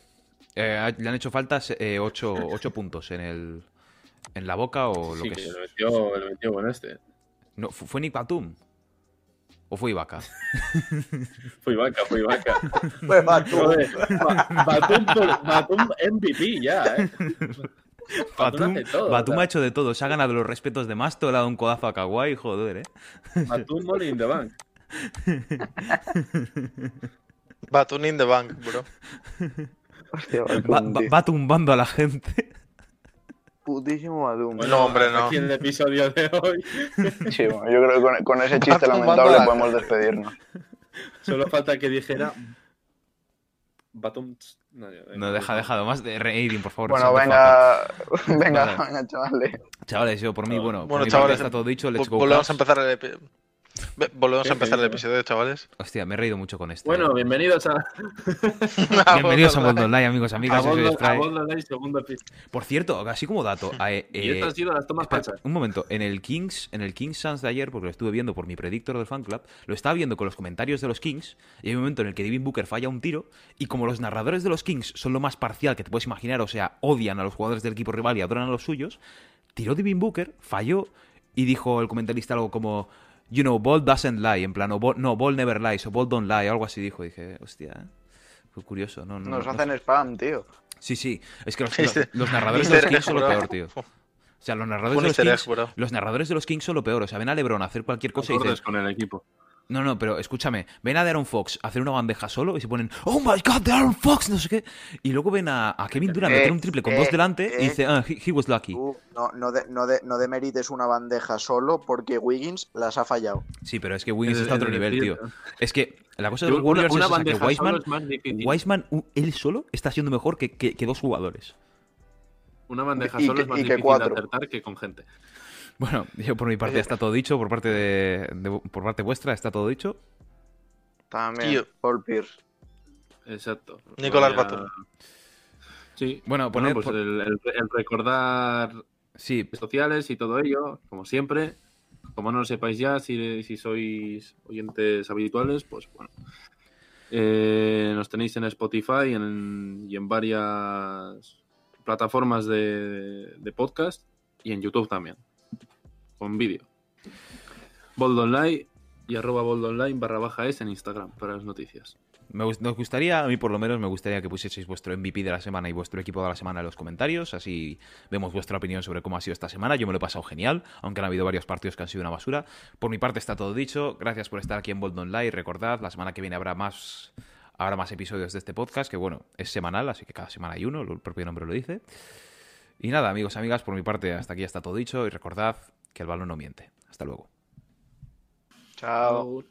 Eh, le han hecho falta 8 puntos en el. En la boca o lo sí, que que es. lo metió, lo metió con este. No, ¿fu- ¿Fue Nick Batum? ¿O [laughs] fue Ibaka? Fue Ibaka, [laughs] fue Ibaka. Pues Batum, por- Batum MVP ya, ¿eh? Batum, hace todo, Batum o sea. ha hecho de todo. Se ha ganado los respetos de Masto, le ha dado un codazo a Kawhi, joder, ¿eh? Batum Money in the Bank. Va tuning the bank, bro. Hostia, Batum, va tumbando a la gente. Putísimo Batum. Bueno, No, hombre, no. Aquí en el episodio de hoy. [laughs] Sí, bueno, yo creo que con, con ese chiste lamentable la- podemos despedirnos. Solo falta que dijera. Batum. No, deja, deja. Más de rating, por favor. Bueno, venga, [laughs] venga, venga, chavales. Chavales, yo por mí, bueno, por Bueno, mi chavales, parte está todo dicho. Let's go. Volvemos a empezar el Volvemos ¿Qué a empezar el episodio, chavales. Hostia, me he reído mucho con esto. Bueno, eh. bienvenidos a. [laughs] Bienvenidos a Bold Online, amigos, amigas. a Bold- Online, segundo episodio. Por cierto, así como dato, [laughs] eh, Y estas eh, han sido las tomas Espera, un momento, en el Kings, en el Kings Suns de ayer, porque lo estuve viendo por mi predictor del fan club, lo estaba viendo con los comentarios de los Kings, y hay un momento en el que Devin Booker falla un tiro, y como los narradores de los Kings son lo más parcial que te puedes imaginar, o sea, odian a los jugadores del equipo rival y adoran a los suyos, tiró Devin Booker, falló, y dijo el comentarista algo como, you know, ball doesn't lie, en plan, o ball- no, ball never lies, o ball don't lie, algo así dijo, y dije, hostia, ¿eh? fue curioso, no, no, Nos no- hacen spam, tío. Sí, sí, es que los, Easter- los- los narradores de los Kings son lo peor, tío. O sea, los narradores, de los Kings, bro. los narradores de los Kings son lo peor. O sea, ven a LeBron a hacer cualquier cosa y dices, con el equipo. No, no, pero escúchame, ven a Aaron Fox a hacer una bandeja solo y se ponen, oh my god, de Aaron Fox, no sé qué. Y luego ven a, a Kevin Durant Eh, meter un triple con eh, dos delante y eh. dice, ah, he, he was lucky. Tú no, no, de, no, de, no demerites una bandeja solo porque Wiggins las ha fallado. Sí, pero es que Wiggins Es- está a otro nivel, tío. Es que la cosa de los Warriors una es esa, que Wiseman, solo es más difícil. Wiseman, él solo está siendo mejor que, que- que dos jugadores. Una bandeja Y solo que- es más difícil de acertar que con gente. Bueno, [laughs] yo por mi parte ya está todo dicho, por parte de, de- por parte vuestra está todo dicho. También, Tío. Paul Pierce. Exacto. Nicolás Voy a- Batum. Sí. Bueno, Bueno, poned- pues el, el- el recordar Sí, redes sociales y todo ello, como siempre. Como no lo sepáis ya, si, si sois oyentes habituales, pues bueno. Eh, nos tenéis en Spotify en- y en varias plataformas de, de podcast y en YouTube también, con vídeo. Bold Online y arroba Bold Online barra baja es en Instagram para las noticias. Me, nos gustaría, a mí por lo menos, me gustaría que pusieseis vuestro MVP de la semana y vuestro equipo de la semana en los comentarios. Así vemos vuestra opinión sobre cómo ha sido esta semana. Yo me lo he pasado genial, aunque han habido varios partidos que han sido una basura. Por mi parte está todo dicho. Gracias por estar aquí en Bold Online. Recordad, la semana que viene habrá más, habrá más episodios de este podcast, que bueno, es semanal, así que cada semana hay uno, el propio nombre lo dice. Y nada, amigos, amigas, por mi parte hasta aquí está todo dicho. Y recordad que el balón no miente. Hasta luego. Chao. Chao.